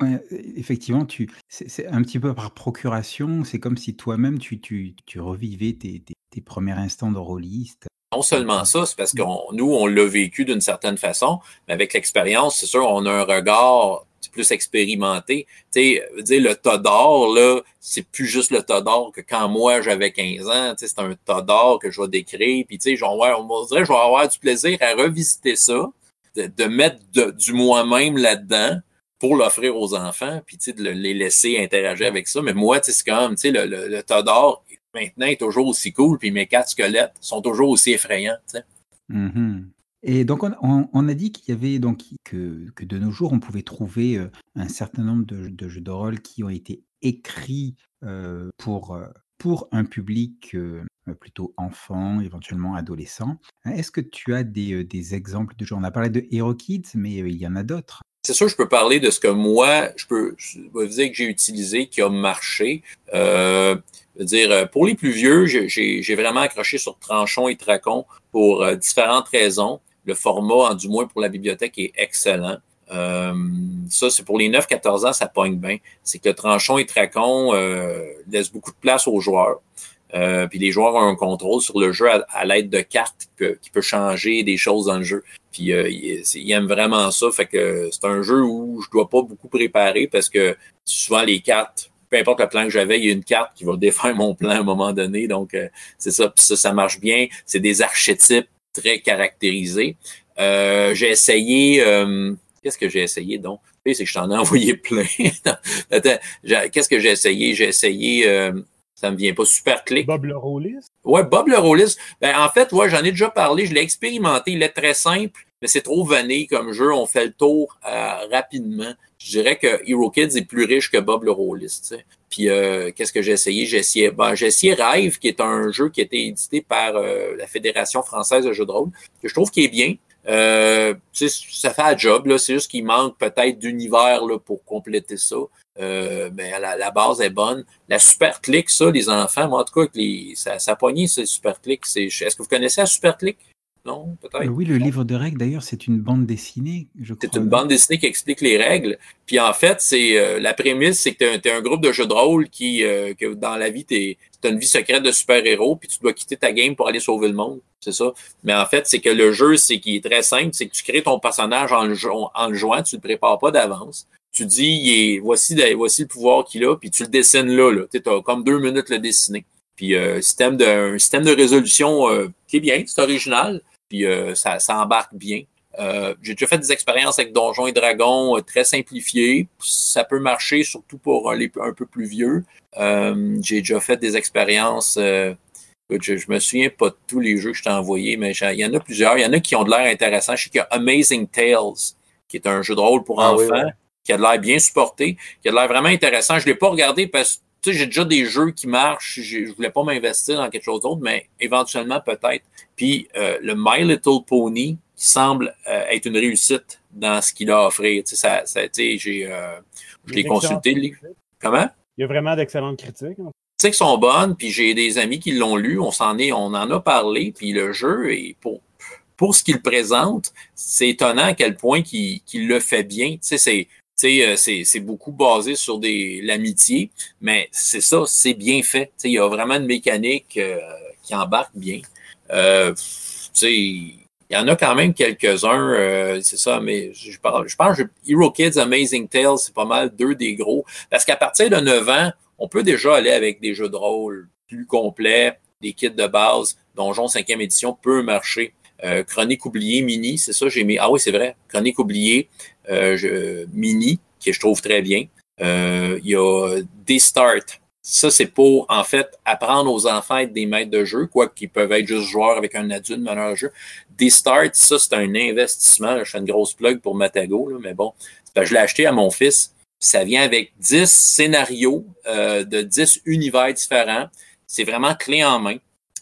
Ouais, effectivement, tu, c'est un petit peu par procuration. C'est comme si toi-même, tu, revivais tes, tes, tes, premiers instants de rôliste. Non seulement ça, c'est parce que nous, on l'a vécu d'une certaine façon, mais avec l'expérience, c'est sûr, on a un regard plus expérimenté. Tu le Todor, là, c'est plus juste le Todor que quand moi j'avais 15 ans. C'est un Todor que je vais décrire. Puis, tu sais, on dirait je vais avoir du plaisir à revisiter ça, de, mettre du moi-même là-dedans, pour l'offrir aux enfants, puis de les laisser interagir avec ça. Mais moi, c'est comme, tu le, le Todor, maintenant, est toujours aussi cool, puis mes quatre squelettes sont toujours aussi effrayants, tu sais. Mm-hmm. Et donc, on, a dit qu'il y avait donc que, que, de nos jours, on pouvait trouver euh, un certain nombre de, jeux de rôle qui ont été écrits euh, pour, euh, pour un public plutôt enfant, éventuellement adolescent. Est-ce que tu as des, exemples de jeux? On a parlé de Hero Kids, mais il y en a d'autres. C'est sûr, je peux parler de ce que moi, je peux je vous dire que j'ai utilisé, qui a marché. Euh, dire, pour les plus vieux, j'ai vraiment accroché sur Tranchon et Tracon pour différentes raisons. Le format, en du moins pour la bibliothèque, est excellent. Euh, ça, c'est pour les 9-14 ans, ça pogne bien. C'est que Tranchon et Tracon euh, laissent beaucoup de place aux joueurs. Euh, puis les joueurs ont un contrôle sur le jeu à, l'aide de cartes qui peut, changer des choses dans le jeu. Puis euh, ils, aiment vraiment ça. Fait que c'est un jeu où je dois pas beaucoup préparer parce que souvent les cartes, peu importe le plan que j'avais, il y a une carte qui va défaire mon plan à un moment donné. Donc c'est ça. Ça, ça marche bien. C'est des archétypes très caractérisés. Euh, j'ai essayé Qu'est-ce que j'ai essayé donc? C'est que je t'en ai envoyé plein. Qu'est-ce que j'ai essayé? J'ai essayé, euh, ça me vient pas, super clic. Bob le Rollis? Ouais, Bob le Rollis. Ben, en fait, ouais, j'en ai déjà parlé, je l'ai expérimenté, il est très simple, mais c'est trop vanille comme jeu, on fait le tour euh, rapidement. Je dirais que Hero Kids est plus riche que Bob le Rollis, tu sais. Puis euh, qu'est-ce que j'ai essayé? J'ai essayé, ben, j'ai essayé Rêve, qui est un jeu qui a été édité par euh, la Fédération française de jeux de rôle, que je trouve qui est bien. Euh, ça fait un job, là. C'est juste qu'il manque peut-être d'univers là, pour compléter ça. Euh, mais la, la, base est bonne. La super click, ça, les enfants, moi, en tout cas, les, ça, ça a pogné, ce super click. Est-ce que vous connaissez la super click? Non, peut-être. Oui, le livre de règles, d'ailleurs, c'est une bande dessinée, je crois. C'est une bande dessinée qui explique les règles. Puis en fait, c'est euh, la prémisse, c'est que tu es, un groupe de jeux de rôle qui, euh, que dans la vie, tu as une vie secrète de super-héros, puis tu dois quitter ta game pour aller sauver le monde. C'est ça. Mais en fait, c'est que le jeu, c'est qui est très simple, c'est que tu crées ton personnage en le, en le jouant, tu ne le prépares pas d'avance. Tu dis, il est, voici, voici le pouvoir qu'il a, puis tu le dessines là. là. Tu as comme deux minutes le dessiner. Puis euh, système de, un système de résolution euh, qui est bien, c'est original, puis euh, ça, ça embarque bien. Euh, j'ai déjà fait des expériences avec Donjons et Dragons euh, très simplifiées. Ça peut marcher, surtout pour les un peu plus vieux. Euh, j'ai déjà fait des expériences. je, je me souviens pas de tous les jeux que je t'ai envoyés, mais il y en a plusieurs. Il y en a qui ont de l'air intéressants. Je sais qu'il y a Amazing Tales, qui est un jeu de rôle pour ah, enfants, oui, oui. qui a de l'air bien supporté, qui a de l'air vraiment intéressant. Je l'ai pas regardé parce que tu sais, j'ai déjà des jeux qui marchent. Je voulais pas m'investir dans quelque chose d'autre, mais éventuellement peut-être. Puis euh, le My Little Pony, qui semble euh, être une réussite dans ce qu'il a offert. Tu sais, ça, ça, tu sais, j'ai, euh, je l'ai consulté le livre. Comment? Il y a vraiment d'excellentes critiques. Hein? sais qu'ils sont bonnes, puis j'ai des amis qui l'ont lu, on s'en est, on en a parlé, puis le jeu est pour pour ce qu'il présente, c'est étonnant à quel point qu'il qu le fait bien. Tu sais, c'est c'est, c'est beaucoup basé sur des l'amitié, mais c'est ça, c'est bien fait. sais, il y a vraiment une mécanique euh, qui embarque bien. Euh, il y en a quand même quelques-uns, euh, c'est ça, mais je, parle, je pense Hero Kids, Amazing Tales, c'est pas mal deux des gros. Parce qu'à partir de 9 ans, on peut déjà aller avec des jeux de rôle plus complets, des kits de base. Donjon 5e édition peut marcher. Euh, Chronique oubliée mini, c'est ça, j'ai mis. Ah oui, c'est vrai. Chronique oubliée euh, mini, que je trouve très bien. Euh, il y a des start. Ça, c'est pour, en fait, apprendre aux enfants à être des maîtres de jeu, quoi qu'ils peuvent être juste joueurs avec un adulte meneur de jeu. Des start, ça, c'est un investissement. Là, je fais une grosse plug pour Matago, là, mais bon. je l'ai acheté à mon fils. Ça vient avec 10 scénarios euh, de 10 univers différents. C'est vraiment clé en main.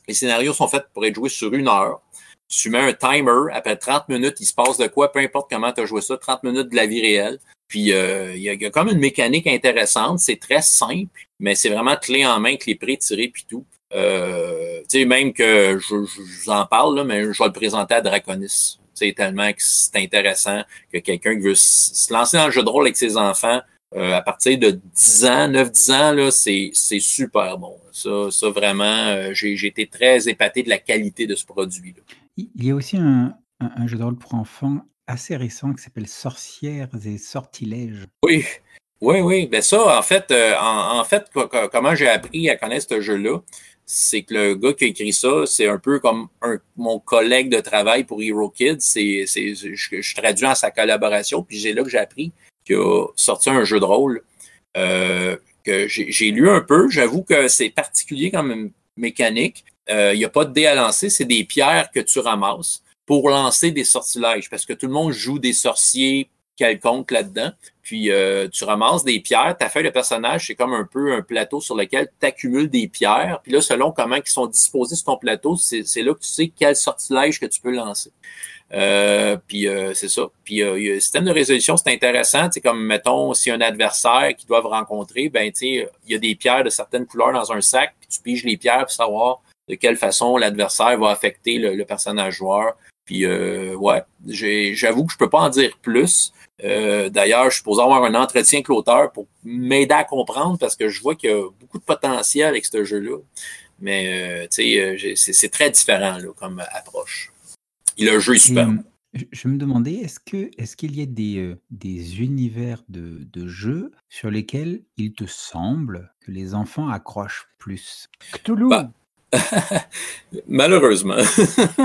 Les scénarios sont faits pour être joués sur une heure tu mets un timer, après 30 minutes, il se passe de quoi, peu importe comment tu as joué ça, 30 minutes de la vie réelle. Puis euh, il y, a, y, a comme une mécanique intéressante, c'est très simple, mais c'est vraiment clé en main les prix tirés puis tout. Euh, tu sais, même que je, je, je, vous en parle, là, mais je vais le présenter à Draconis. C'est tellement que c'est intéressant que quelqu'un qui veut se lancer dans le jeu de rôle avec ses enfants, euh, à partir de 10 ans, 9-10 ans, là, c'est, c'est super bon. Ça, ça vraiment, euh, j'ai, j'ai été très épaté de la qualité de ce produit-là. Il y a aussi un, jeu de rôle pour enfants assez récent qui s'appelle Sorcières et Sortilèges. Oui, oui, oui. Ben ça, en fait, euh, en, fait, comment j'ai appris à connaître ce jeu-là, c'est que le gars qui a écrit ça, c'est un peu comme mon collègue de travail pour Hero Kids. C'est, c'est, je, je traduis en sa collaboration, puis j'ai là que j'ai appris qui a sorti un jeu de rôle euh, que j'ai lu un peu. J'avoue que c'est particulier comme mécanique. Il n'y a pas de dés à lancer, c'est des pierres que tu ramasses pour lancer des sortilèges, parce que tout le monde joue des sorciers quelconques là-dedans. Puis euh, tu ramasses des pierres, ta feuille de personnage, c'est comme un peu un plateau sur lequel tu accumules des pierres. Puis là, selon comment ils sont disposés sur ton plateau, c'est là que tu sais quel sortilège que tu peux lancer. Euh, puis euh, c'est ça. Puis le système de résolution, c'est intéressant. C'est comme mettons, si un adversaire qu'ils doivent rencontrer, ben tu il y a des pierres de certaines couleurs dans un sac, puis tu piges les pierres pour savoir de quelle façon l'adversaire va affecter le, le personnage joueur. Puis euh, ouais, j'avoue que je peux pas en dire plus. Euh, D'ailleurs, je suppose avoir un entretien avec l'auteur pour m'aider à comprendre parce que je vois qu'il y a beaucoup de potentiel avec ce jeu-là. Mais euh, tu sais, euh, c'est très différent là, comme approche. Et le jeu est super. Je me demandais, est-ce que est-ce qu'il y a des, des univers de, de jeux sur lesquels il te semble que les enfants accrochent plus? Cthulhu. Bah, Malheureusement.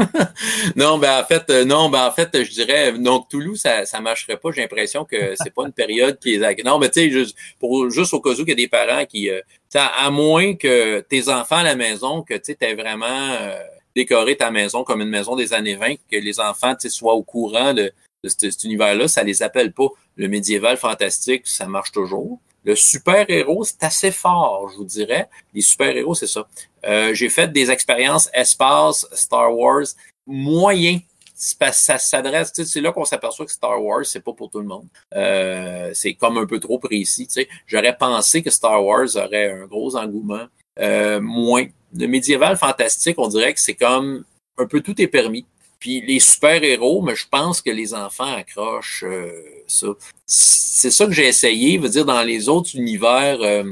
non, ben en fait, euh, non, ben en fait, je dirais, donc Toulouse, ça, ça marcherait pas. J'ai l'impression que c'est pas une période qui est. Non, mais tu sais, juste, pour, juste au cas où il y a des parents qui. Euh, à moins que tes enfants à la maison, que tu aies vraiment euh, décoré ta maison comme une maison des années 20, que les enfants soient au courant de, de cet, univers-là, ça les appelle pas. Le médiéval fantastique, ça marche toujours. Le super-héros, c'est assez fort, je vous dirais. Les super-héros, c'est ça. Euh, j'ai fait des expériences espace, Star Wars, moyen. Ça s'adresse, c'est là qu'on s'aperçoit que Star Wars, c'est pas pour tout le monde. Euh, c'est comme un peu trop précis. J'aurais pensé que Star Wars aurait un gros engouement. Euh, moins. Le médiéval fantastique, on dirait que c'est comme un peu tout est permis. Puis les super-héros, mais je pense que les enfants accrochent euh, ça. C'est ça que j'ai essayé. Veut dire, dans les autres univers, euh,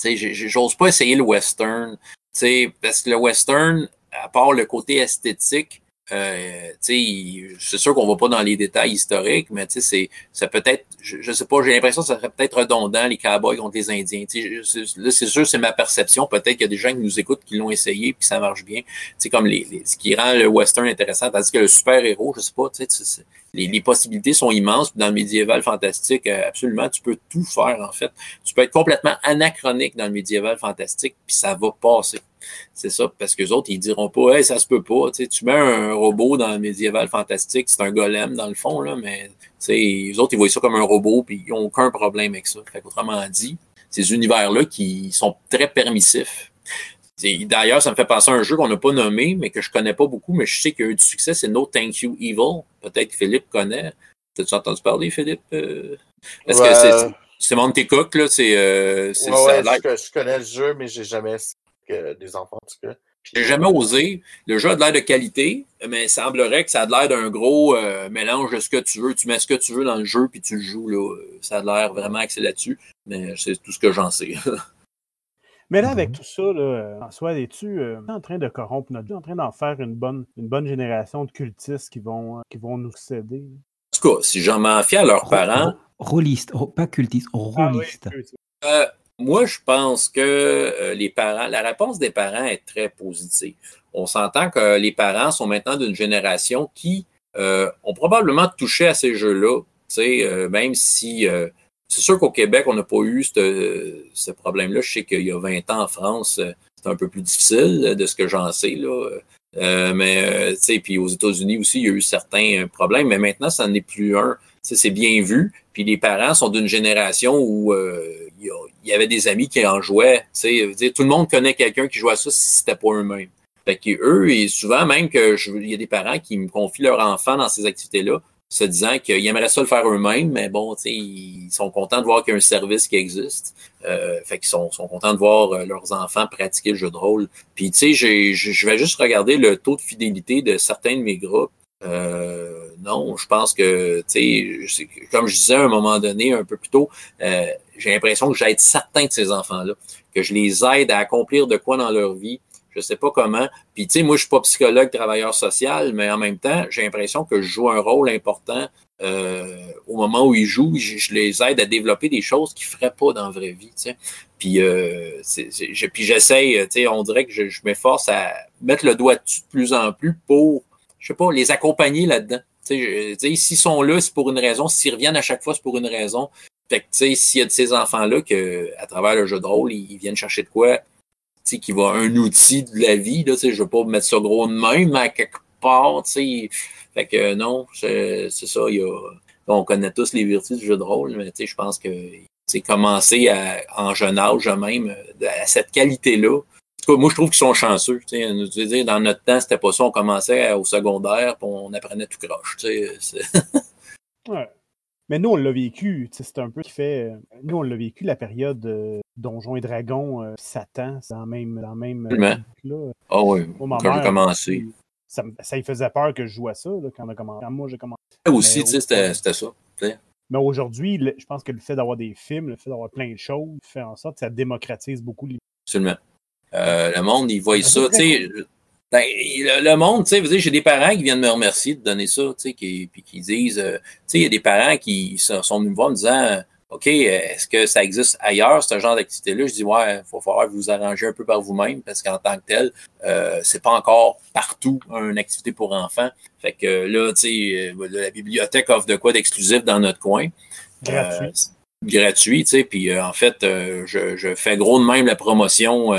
tu sais, j'ose pas essayer le western. Tu parce que le western, à part le côté esthétique, euh, c'est sûr qu'on va pas dans les détails historiques, mais c'est ça peut être, je, je sais pas, j'ai l'impression que ça serait peut-être redondant les cowboys contre les Indiens. Là, c'est sûr, c'est ma perception. Peut-être qu'il y a des gens qui nous écoutent qui l'ont essayé puis ça marche bien. C'est comme les, ce qui rend le western intéressant, tandis que le super héros, je sais pas, les, les possibilités sont immenses. Dans le médiéval fantastique, euh, absolument, tu peux tout faire en fait. Tu peux être complètement anachronique dans le médiéval fantastique puis ça va passer. C'est ça, parce que les autres, ils diront pas, hey, ça se peut pas. Tu, sais, tu mets un robot dans le médiéval fantastique, c'est un golem dans le fond, là, mais les autres, ils voient ça comme un robot, puis ils n'ont aucun problème avec ça. Fait autrement dit, ces univers-là qui sont très permissifs. D'ailleurs, ça me fait penser à un jeu qu'on n'a pas nommé, mais que je connais pas beaucoup, mais je sais qu'il y a eu du succès, c'est No Thank You Evil. Peut-être que Philippe connaît. T'as-tu entendu parler, Philippe? Euh, est-ce que c'est Monte Cook, là? C'est, euh, ouais, je, connais le jeu, mais j'ai jamais des enfants, en tout cas. J'ai jamais osé. Le jeu a de l'air de qualité, mais il semblerait que ça a l'air d'un gros euh, mélange de ce que tu veux. Tu mets ce que tu veux dans le jeu puis tu le joues. Là. Ça a l'air vraiment axé là-dessus, mais c'est tout ce que j'en sais. mais là, avec tout ça, là, François, es-tu euh, en train de corrompre notre vie, en train d'en faire une bonne, une bonne génération de cultistes qui vont, euh, qui vont nous céder? En tout cas, si j'en m'en fie à leurs parents. Rôliste, pas cultiste, rôliste. Ah moi, je pense que euh, les parents, la réponse des parents est très positive. On s'entend que les parents sont maintenant d'une génération qui euh, ont probablement touché à ces jeux-là, euh, même si c'est sûr qu'au Québec, on n'a pas eu ce, problème-là. Je sais qu'il y a 20 ans en France, c'est un peu plus difficile de ce que j'en sais. Là. mais puis aux États-Unis aussi, il y a eu certains problèmes, mais maintenant, ça n'est plus un. C'est bien vu. Puis les parents sont d'une génération où il y avait des amis qui en jouaient. Dire, tout le monde connaît quelqu'un qui joue à ça si c'était pas eux-mêmes. Fait que eux, et souvent même que il y a des parents qui me confient leur enfant dans ces activités-là, se disant qu'ils aimeraient ça le faire eux-mêmes, mais bon, ils sont contents de voir qu'il y a un service qui existe. Euh, fait qu'ils sont, sont contents de voir euh, leurs enfants pratiquer le jeu de rôle. Puis tu sais, je vais juste regarder le taux de fidélité de certains de mes groupes. Euh, non, je pense que, tu sais, comme je disais à un moment donné, un peu plus tôt, euh, j'ai l'impression que j'aide certains de ces enfants-là, que je les aide à accomplir de quoi dans leur vie. Je sais pas comment. Puis, tu sais, moi, je suis pas psychologue, travailleur social, mais en même temps, j'ai l'impression que je joue un rôle important euh, au moment où ils jouent. Je, les aide à développer des choses qu'ils feraient pas dans la vraie vie, tu sais. Puis, euh, puis j'essaye, tu sais, on dirait que je, je m'efforce à mettre le doigt dessus de plus en plus pour je sais pas, les accompagner là-dedans. S'ils sont là, c'est pour une raison. S'ils reviennent à chaque fois, c'est pour une raison. Fait que, s'il y a de ces enfants-là que, à travers le jeu de rôle, ils, viennent chercher de quoi, tu sais, va un outil de la vie, là, tu sais, je veux pas mettre ça gros de même, mais à quelque part, tu sais. Fait que, non, c'est ça, il y a, on connaît tous les vertus du jeu de rôle, mais tu sais, je pense que, c'est commencer à, en jeune âge même, à cette qualité-là, moi, je trouve qu'ils sont chanceux. Dire, dans notre temps, c'était pas ça. On commençait au secondaire, puis on apprenait tout croche. ouais. Mais nous, on l'a vécu. C'est un peu qui fait. Nous, on l'a vécu la période euh, Donjons et Dragons, euh, Satan, c'est dans même. Dans même euh, là. Ah oui, quand j'ai commencé. Ça, ça lui faisait peur que je joue à ça là, quand, on a commencé. moi, j'ai commencé. aussi, c'était ça. Mais aujourd'hui, je pense que le fait d'avoir des films, le fait d'avoir plein de choses, fait en sorte que ça démocratise beaucoup les. Absolument. Euh, le monde, ils voient ah, ça. Tu sais, ben, le, monde, tu sais, j'ai des parents qui viennent me remercier de donner ça, tu sais, qui, puis qui disent, euh, tu sais, il y a des parents qui sont venus me voir en me disant, OK, est-ce que ça existe ailleurs, ce genre d'activité-là? Je dis, ouais, il faut falloir vous arranger un peu par vous-même parce qu'en tant que tel, euh, c'est pas encore partout une activité pour enfants. Fait que là, tu sais, euh, la bibliothèque offre de quoi d'exclusif dans notre coin. Gratuit. gratuit, tu sais, puis en fait, je, je, fais gros de même la promotion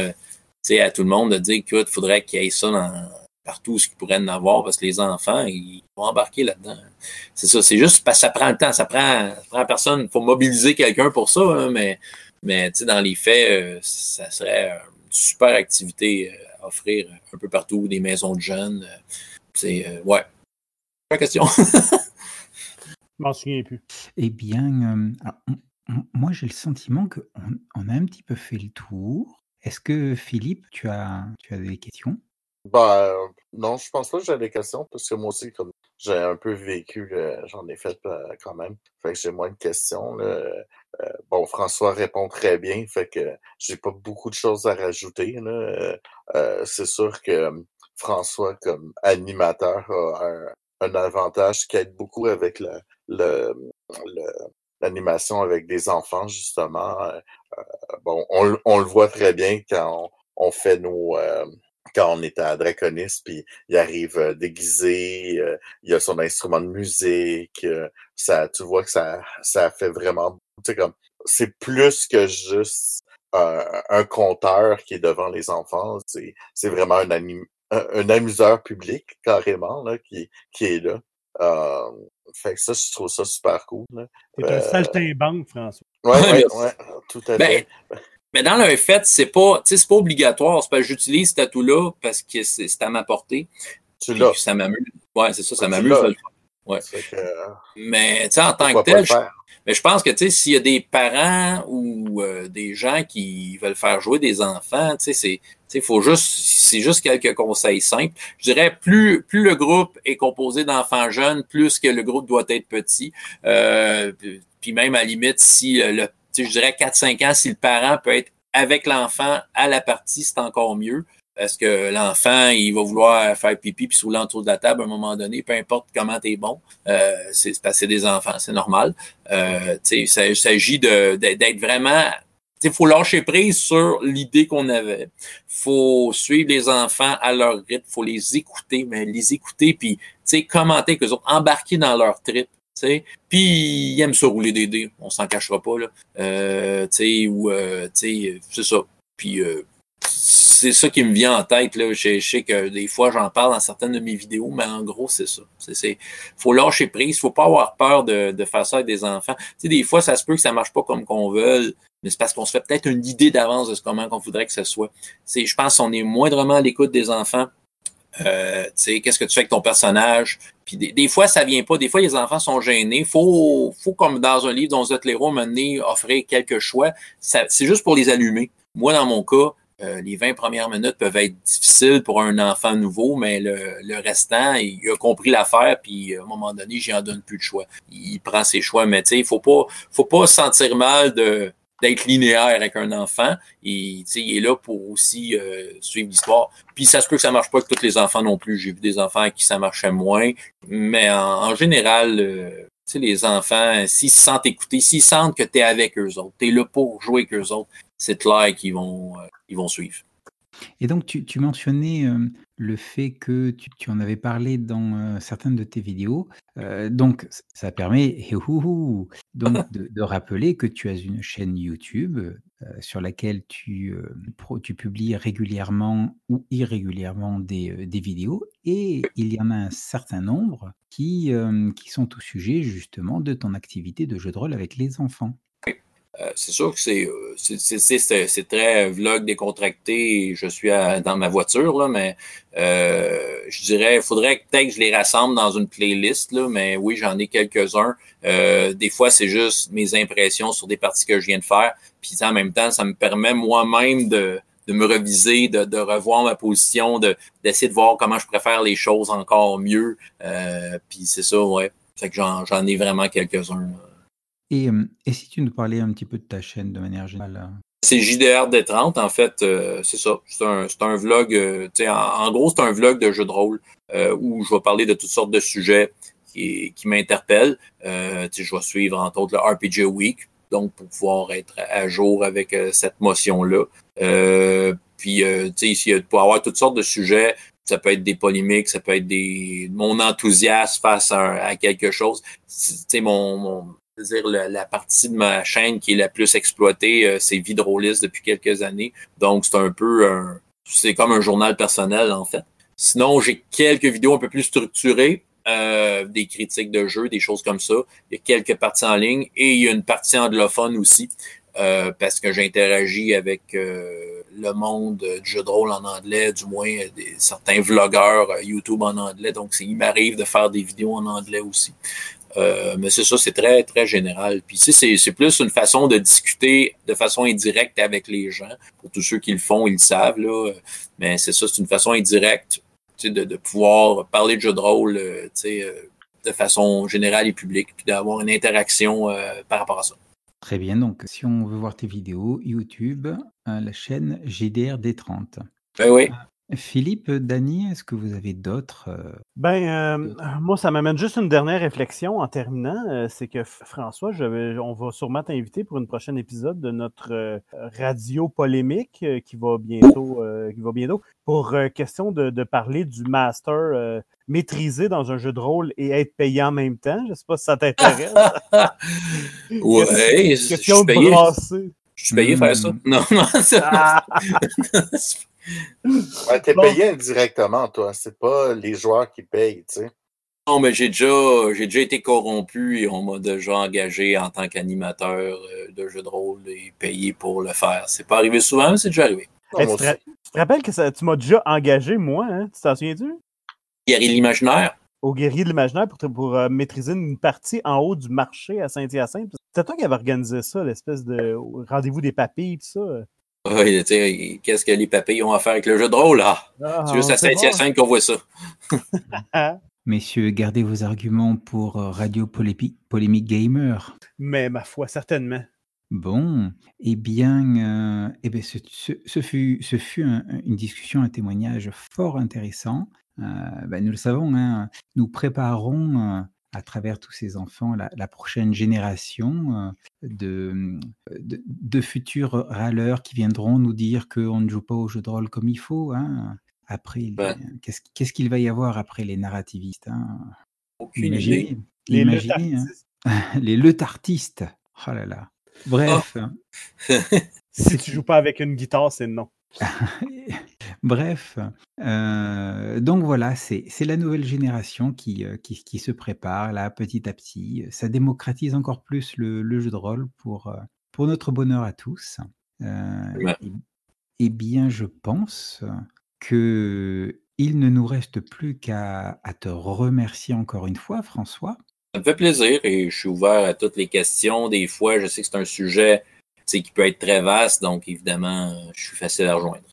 sais, à tout le monde de dire qu'il faudrait qu'il y ait ça dans, partout ce qu'ils pourraient en avoir parce que les enfants, ils vont embarquer là-dedans. C'est ça, c'est juste parce que ça prend le temps, ça prend, ça prend personne. Il faut mobiliser quelqu'un pour ça, hein, mais, mais dans les faits, euh, ça serait une super activité euh, à offrir un peu partout, des maisons de jeunes. Euh, c'est, ouais. Pas question. Je m'en souviens plus. Eh bien, moi j'ai le sentiment qu'on on a un petit peu fait le tour. Est-ce que Philippe, tu as, des questions? Ben, non, je pense pas que j'ai des questions parce que moi aussi, comme j'ai un peu vécu, j'en ai fait euh, quand même. Fait que j'ai moins de questions. Euh, bon, François répond très bien, fait que j'ai pas beaucoup de choses à rajouter. Euh, c'est sûr que François, comme animateur, a un, avantage qui aide beaucoup avec l'animation avec des enfants, justement. Euh, bon, on, on, le voit très bien quand on, fait nos euh, quand on est à Draconis, puis il arrive euh, déguisé, il a son instrument de musique, ça, tu vois que ça, ça fait vraiment, tu sais comme, c'est plus que juste un conteur qui est devant les enfants, c'est, c'est vraiment un, un, amuseur public carrément là qui, qui est là. fait que ça, je trouve ça super cool. C'est un saltimbanque, François. Oui, ouais, ouais, tout à ben, fait. Mais dans le fait, c'est pas, c'est pas obligatoire. C'est pas j'utilise cet atout-là parce que c'est à ma portée. Tu l'as. Ça m'amuse. Ouais, c'est ça, ça m'amuse. Ouais. Mais tu sais, en tant que tel, je, mais je pense que tu sais, s'il y a des parents ou euh, des gens qui veulent faire jouer des enfants, tu sais, c'est faut juste, c'est juste quelques conseils simples. Je dirais, plus, plus le groupe est composé d'enfants jeunes, plus que le groupe doit être petit. Euh, puis même à la limite, si euh, le, je dirais 4-5 ans, si le parent peut être avec l'enfant à la partie, c'est encore mieux. Parce que l'enfant, il va vouloir faire pipi puis rouler autour de la table à un moment donné, peu importe comment t'es bon. Euh, c'est passer des enfants, c'est normal. Euh, il s'agit d'être vraiment il faut lâcher prise sur l'idée qu'on avait. faut suivre les enfants à leur rythme, faut les écouter, mais les écouter, puis commenter que autres, embarquer dans leur trip. Puis ils aiment se rouler des dés, on s'en cachera pas. Euh, euh, c'est ça. Puis euh, c'est ça qui me vient en tête. Là. Je, sais que des fois, j'en parle dans certaines de mes vidéos, mais en gros, c'est ça. Il faut lâcher prise. faut pas avoir peur de, faire ça avec des enfants. sais, des fois, ça se peut que ça marche pas comme qu'on veut, mais c'est parce qu'on se fait peut-être une idée d'avance de comment qu'on voudrait que ce soit. je pense qu'on est moindrement à l'écoute des enfants. Euh, qu'est-ce que tu fais avec ton personnage? Puis des, fois, ça vient pas. Des fois, les enfants sont gênés. Faut, faut comme dans un livre dont Zotlero m'a donné, offrir quelques choix. C'est juste pour les allumer. Moi, dans mon cas, euh, les 20 premières minutes peuvent être difficiles pour un enfant nouveau, mais le, le restant, il a compris l'affaire, puis à un moment donné, j'y en donne plus de choix. Il prend ses choix, mais tu sais, il faut pas, faut pas se sentir mal de d'être linéaire avec un enfant. Et, il est là pour aussi euh, suivre l'histoire. Puis ça se peut que ça marche pas avec tous les enfants non plus. J'ai vu des enfants à qui ça marchait moins. Mais en, général, euh, les enfants, s'ils se sentent écoutés, s'ils sentent que tu es avec eux autres, tu es là pour jouer avec eux autres, c'est clair qu'ils vont, euh, ils vont suivre. Et donc tu tu mentionnais, hem, le fait que tu tu en avais parlé dans, heu, certaines de tes vidéos, heu, donc ça permet et houhou, donc de de rappeler que tu as une chaîne YouTube, sur laquelle tu, heu, pro tu publies régulièrement ou irrégulièrement des, vidéos et il y en a un certain nombre qui, qui sont au sujet justement de ton activité de jeu de rôle avec les enfants. Euh, c'est sûr que c'est, euh, très vlog décontracté je suis à- dans ma voiture, là, mais euh, je dirais, il faudrait peut-être que je les rassemble dans une playlist, là, mais oui, j'en ai quelques-uns. Euh, des fois, c'est juste mes impressions sur des parties que je viens de faire. Puis en même temps, ça me permet moi-même de, de me reviser, de, de revoir ma position, de, d'essayer de voir comment je préfère les choses encore mieux. Euh, puis c'est ça, ouais. Fait que j'en ai vraiment quelques-uns. Là. Et si tu nous parlais un petit peu de ta chaîne de manière générale, heu? C'est JDR D30, en fait, euh, c'est ça. C'est un, vlog, euh, en, en gros, c'est un vlog de jeu de rôle euh, où je vais parler de toutes sortes de sujets qui, m'interpellent. Euh, je vais suivre, entre autres, le RPG Week, donc pour pouvoir être à jour avec euh, cette motion-là. Euh, puis, euh, tu sais, y avoir toutes sortes de sujets. Ça peut être des polémiques, ça peut être mon enthousiasme face à, quelque chose. Mon, dire, la, la partie de ma chaîne qui est la plus exploitée, euh, c'est Vidrolis depuis quelques années. Donc, c'est un peu un, c'est comme un journal personnel, en fait. Sinon, j'ai quelques vidéos un peu plus structurées, euh, des critiques de jeux, des choses comme ça. Il y a quelques parties en ligne et il y a une partie anglophone aussi, euh, parce que j'interagis avec euh, le monde du jeu de rôle en anglais, du moins euh, certains vlogueurs euh, YouTube en anglais. Donc, il m'arrive de faire des vidéos en anglais aussi. Euh, mais c'est ça, c'est très, très général. Puis tu sais, c'est, plus une façon de discuter de façon indirecte avec les gens. Pour tous ceux qui le font, ils le savent, là. Mais c'est ça, c'est une façon indirecte tu sais, de, de pouvoir parler de jeux de rôle euh, tu sais, euh, de façon générale et publique, puis d'avoir une interaction euh, par rapport à ça. Très bien, donc si on veut voir tes vidéos, YouTube, la chaîne JDR D30. Ben oui. Philippe, Dany, est-ce que vous avez d'autres, heu Ben, euh, d'autres moi, ça m'amène juste une dernière réflexion en terminant. euh, c'est que F- François, je vais- on va sûrement t'inviter pour une prochaine épisode de notre euh, radio polémique euh, qui va bientôt, euh, qui va bientôt pour euh, question de, de parler du master euh, maîtrisé dans un jeu de rôle et être payé en même temps. Je sais pas si ça t'intéresse. ouais, je question suis de payé. brasser. Je suis payé à faire ça. Mmh. Non, non, ça- Ah! Ouais, t'es Bon. payé indirectement, toi. C'est pas les joueurs qui payent, tu sais. Non, mais j'ai déjà, j'ai déjà été corrompu et on m'a déjà engagé en tant qu'animateur euh, de jeu de rôle et payé pour le faire. C'est pas arrivé souvent, mais c'est déjà arrivé. Hey, tu, te, ra- aussi. tu te rappelles que ça- tu m'as déjà engagé, moi, hein? Tu t'en souviens-tu? Gary l'imaginaire. Au guerrier de l'imaginaire pour, pour euh, maîtriser une partie en haut du marché à Saint-Hyacinthe. C'était toi qui avais organisé ça, l'espèce de rendez-vous des papilles, tout ça. Ouais, tu sais, qu'est-ce que les papilles ont à faire avec le jeu de rôle, là? Ah, C'est juste à. Saint-Hyacinthe qu'on voit ça. Messieurs, gardez vos arguments pour, heu, Radio Polémique Gamer. Mais ma foi, certainement. Bon, eh bien, heu, eh beh, ce ce ce fut ce fut un une discussion, un témoignage fort intéressant. Heu, bah, nous le savons, hein, nous préparons, à travers tous ces enfants la la prochaine génération, heu, de, mmh, de de futurs râleurs qui viendront nous dire qu'on ne joue pas aux jeux de rôle comme il faut, hein. Après Ouais. qu'est-ce qu'il va y avoir après les narrativistes, hein? Aucune idée. Imaginez, Les imaginez, hein? Les lethartistes. Oh là là. Bref. Si tu joues pas avec une guitare, c'est non. Bref, heu, donc voilà, c'est c'est la nouvelle génération qui, heu, qui qui se prépare là, petit à petit. Ça démocratise encore plus le le jeu de rôle pour, heu, pour notre bonheur à tous. Heu, Ouais. et et bien, je pense qu'il ne nous reste plus qu'à à te remercier encore une fois, François. Ça me fait plaisir et je suis ouvert à toutes les questions. Des fois, je sais que c'est un sujet qui peut être très vaste, donc évidemment, je suis facile à rejoindre.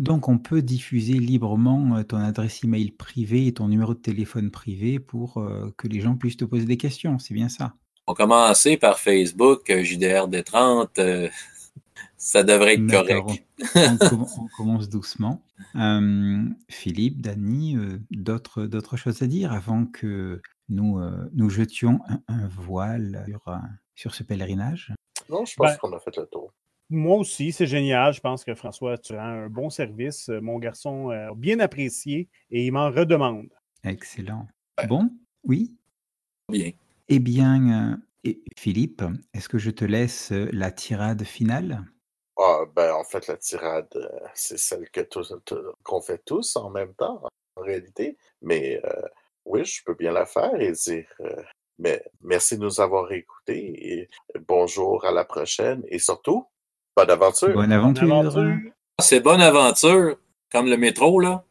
Donc on peut diffuser librement, heu, ton adresse email privée et ton numéro de téléphone privé pour, heu, que les gens puissent te poser des questions, c'est bien ça? On va commencer par Facebook, euh, JDR D30, euh, ça devrait être D'accord, correct. on on commen on commence doucement. Hem, Philippe, Dany, heu, d'autres d'autres choses à dire avant que nous, heu, nous jetions un un voile sur, heu, sur ce pèlerinage? Non, je pense Ben qu'on a fait le tour. Moi aussi, c'est génial. Je pense que François, tu rends un bon service. Mon garçon a bien apprécié et il m'en redemande. Excellent. Bon, oui? Bien. Eh bien, euh, Philippe, est-ce que je te laisse euh, la tirade finale? Ah, ben, en fait, la tirade, euh, c'est celle que qu'on fait tous en même temps, en réalité. Mais oui, je peux bien la faire et dire mais merci de nous avoir écoutés et bonjour à la prochaine et surtout, bonne aventure. Bonne aventure. C'est bonne aventure, comme le métro, là.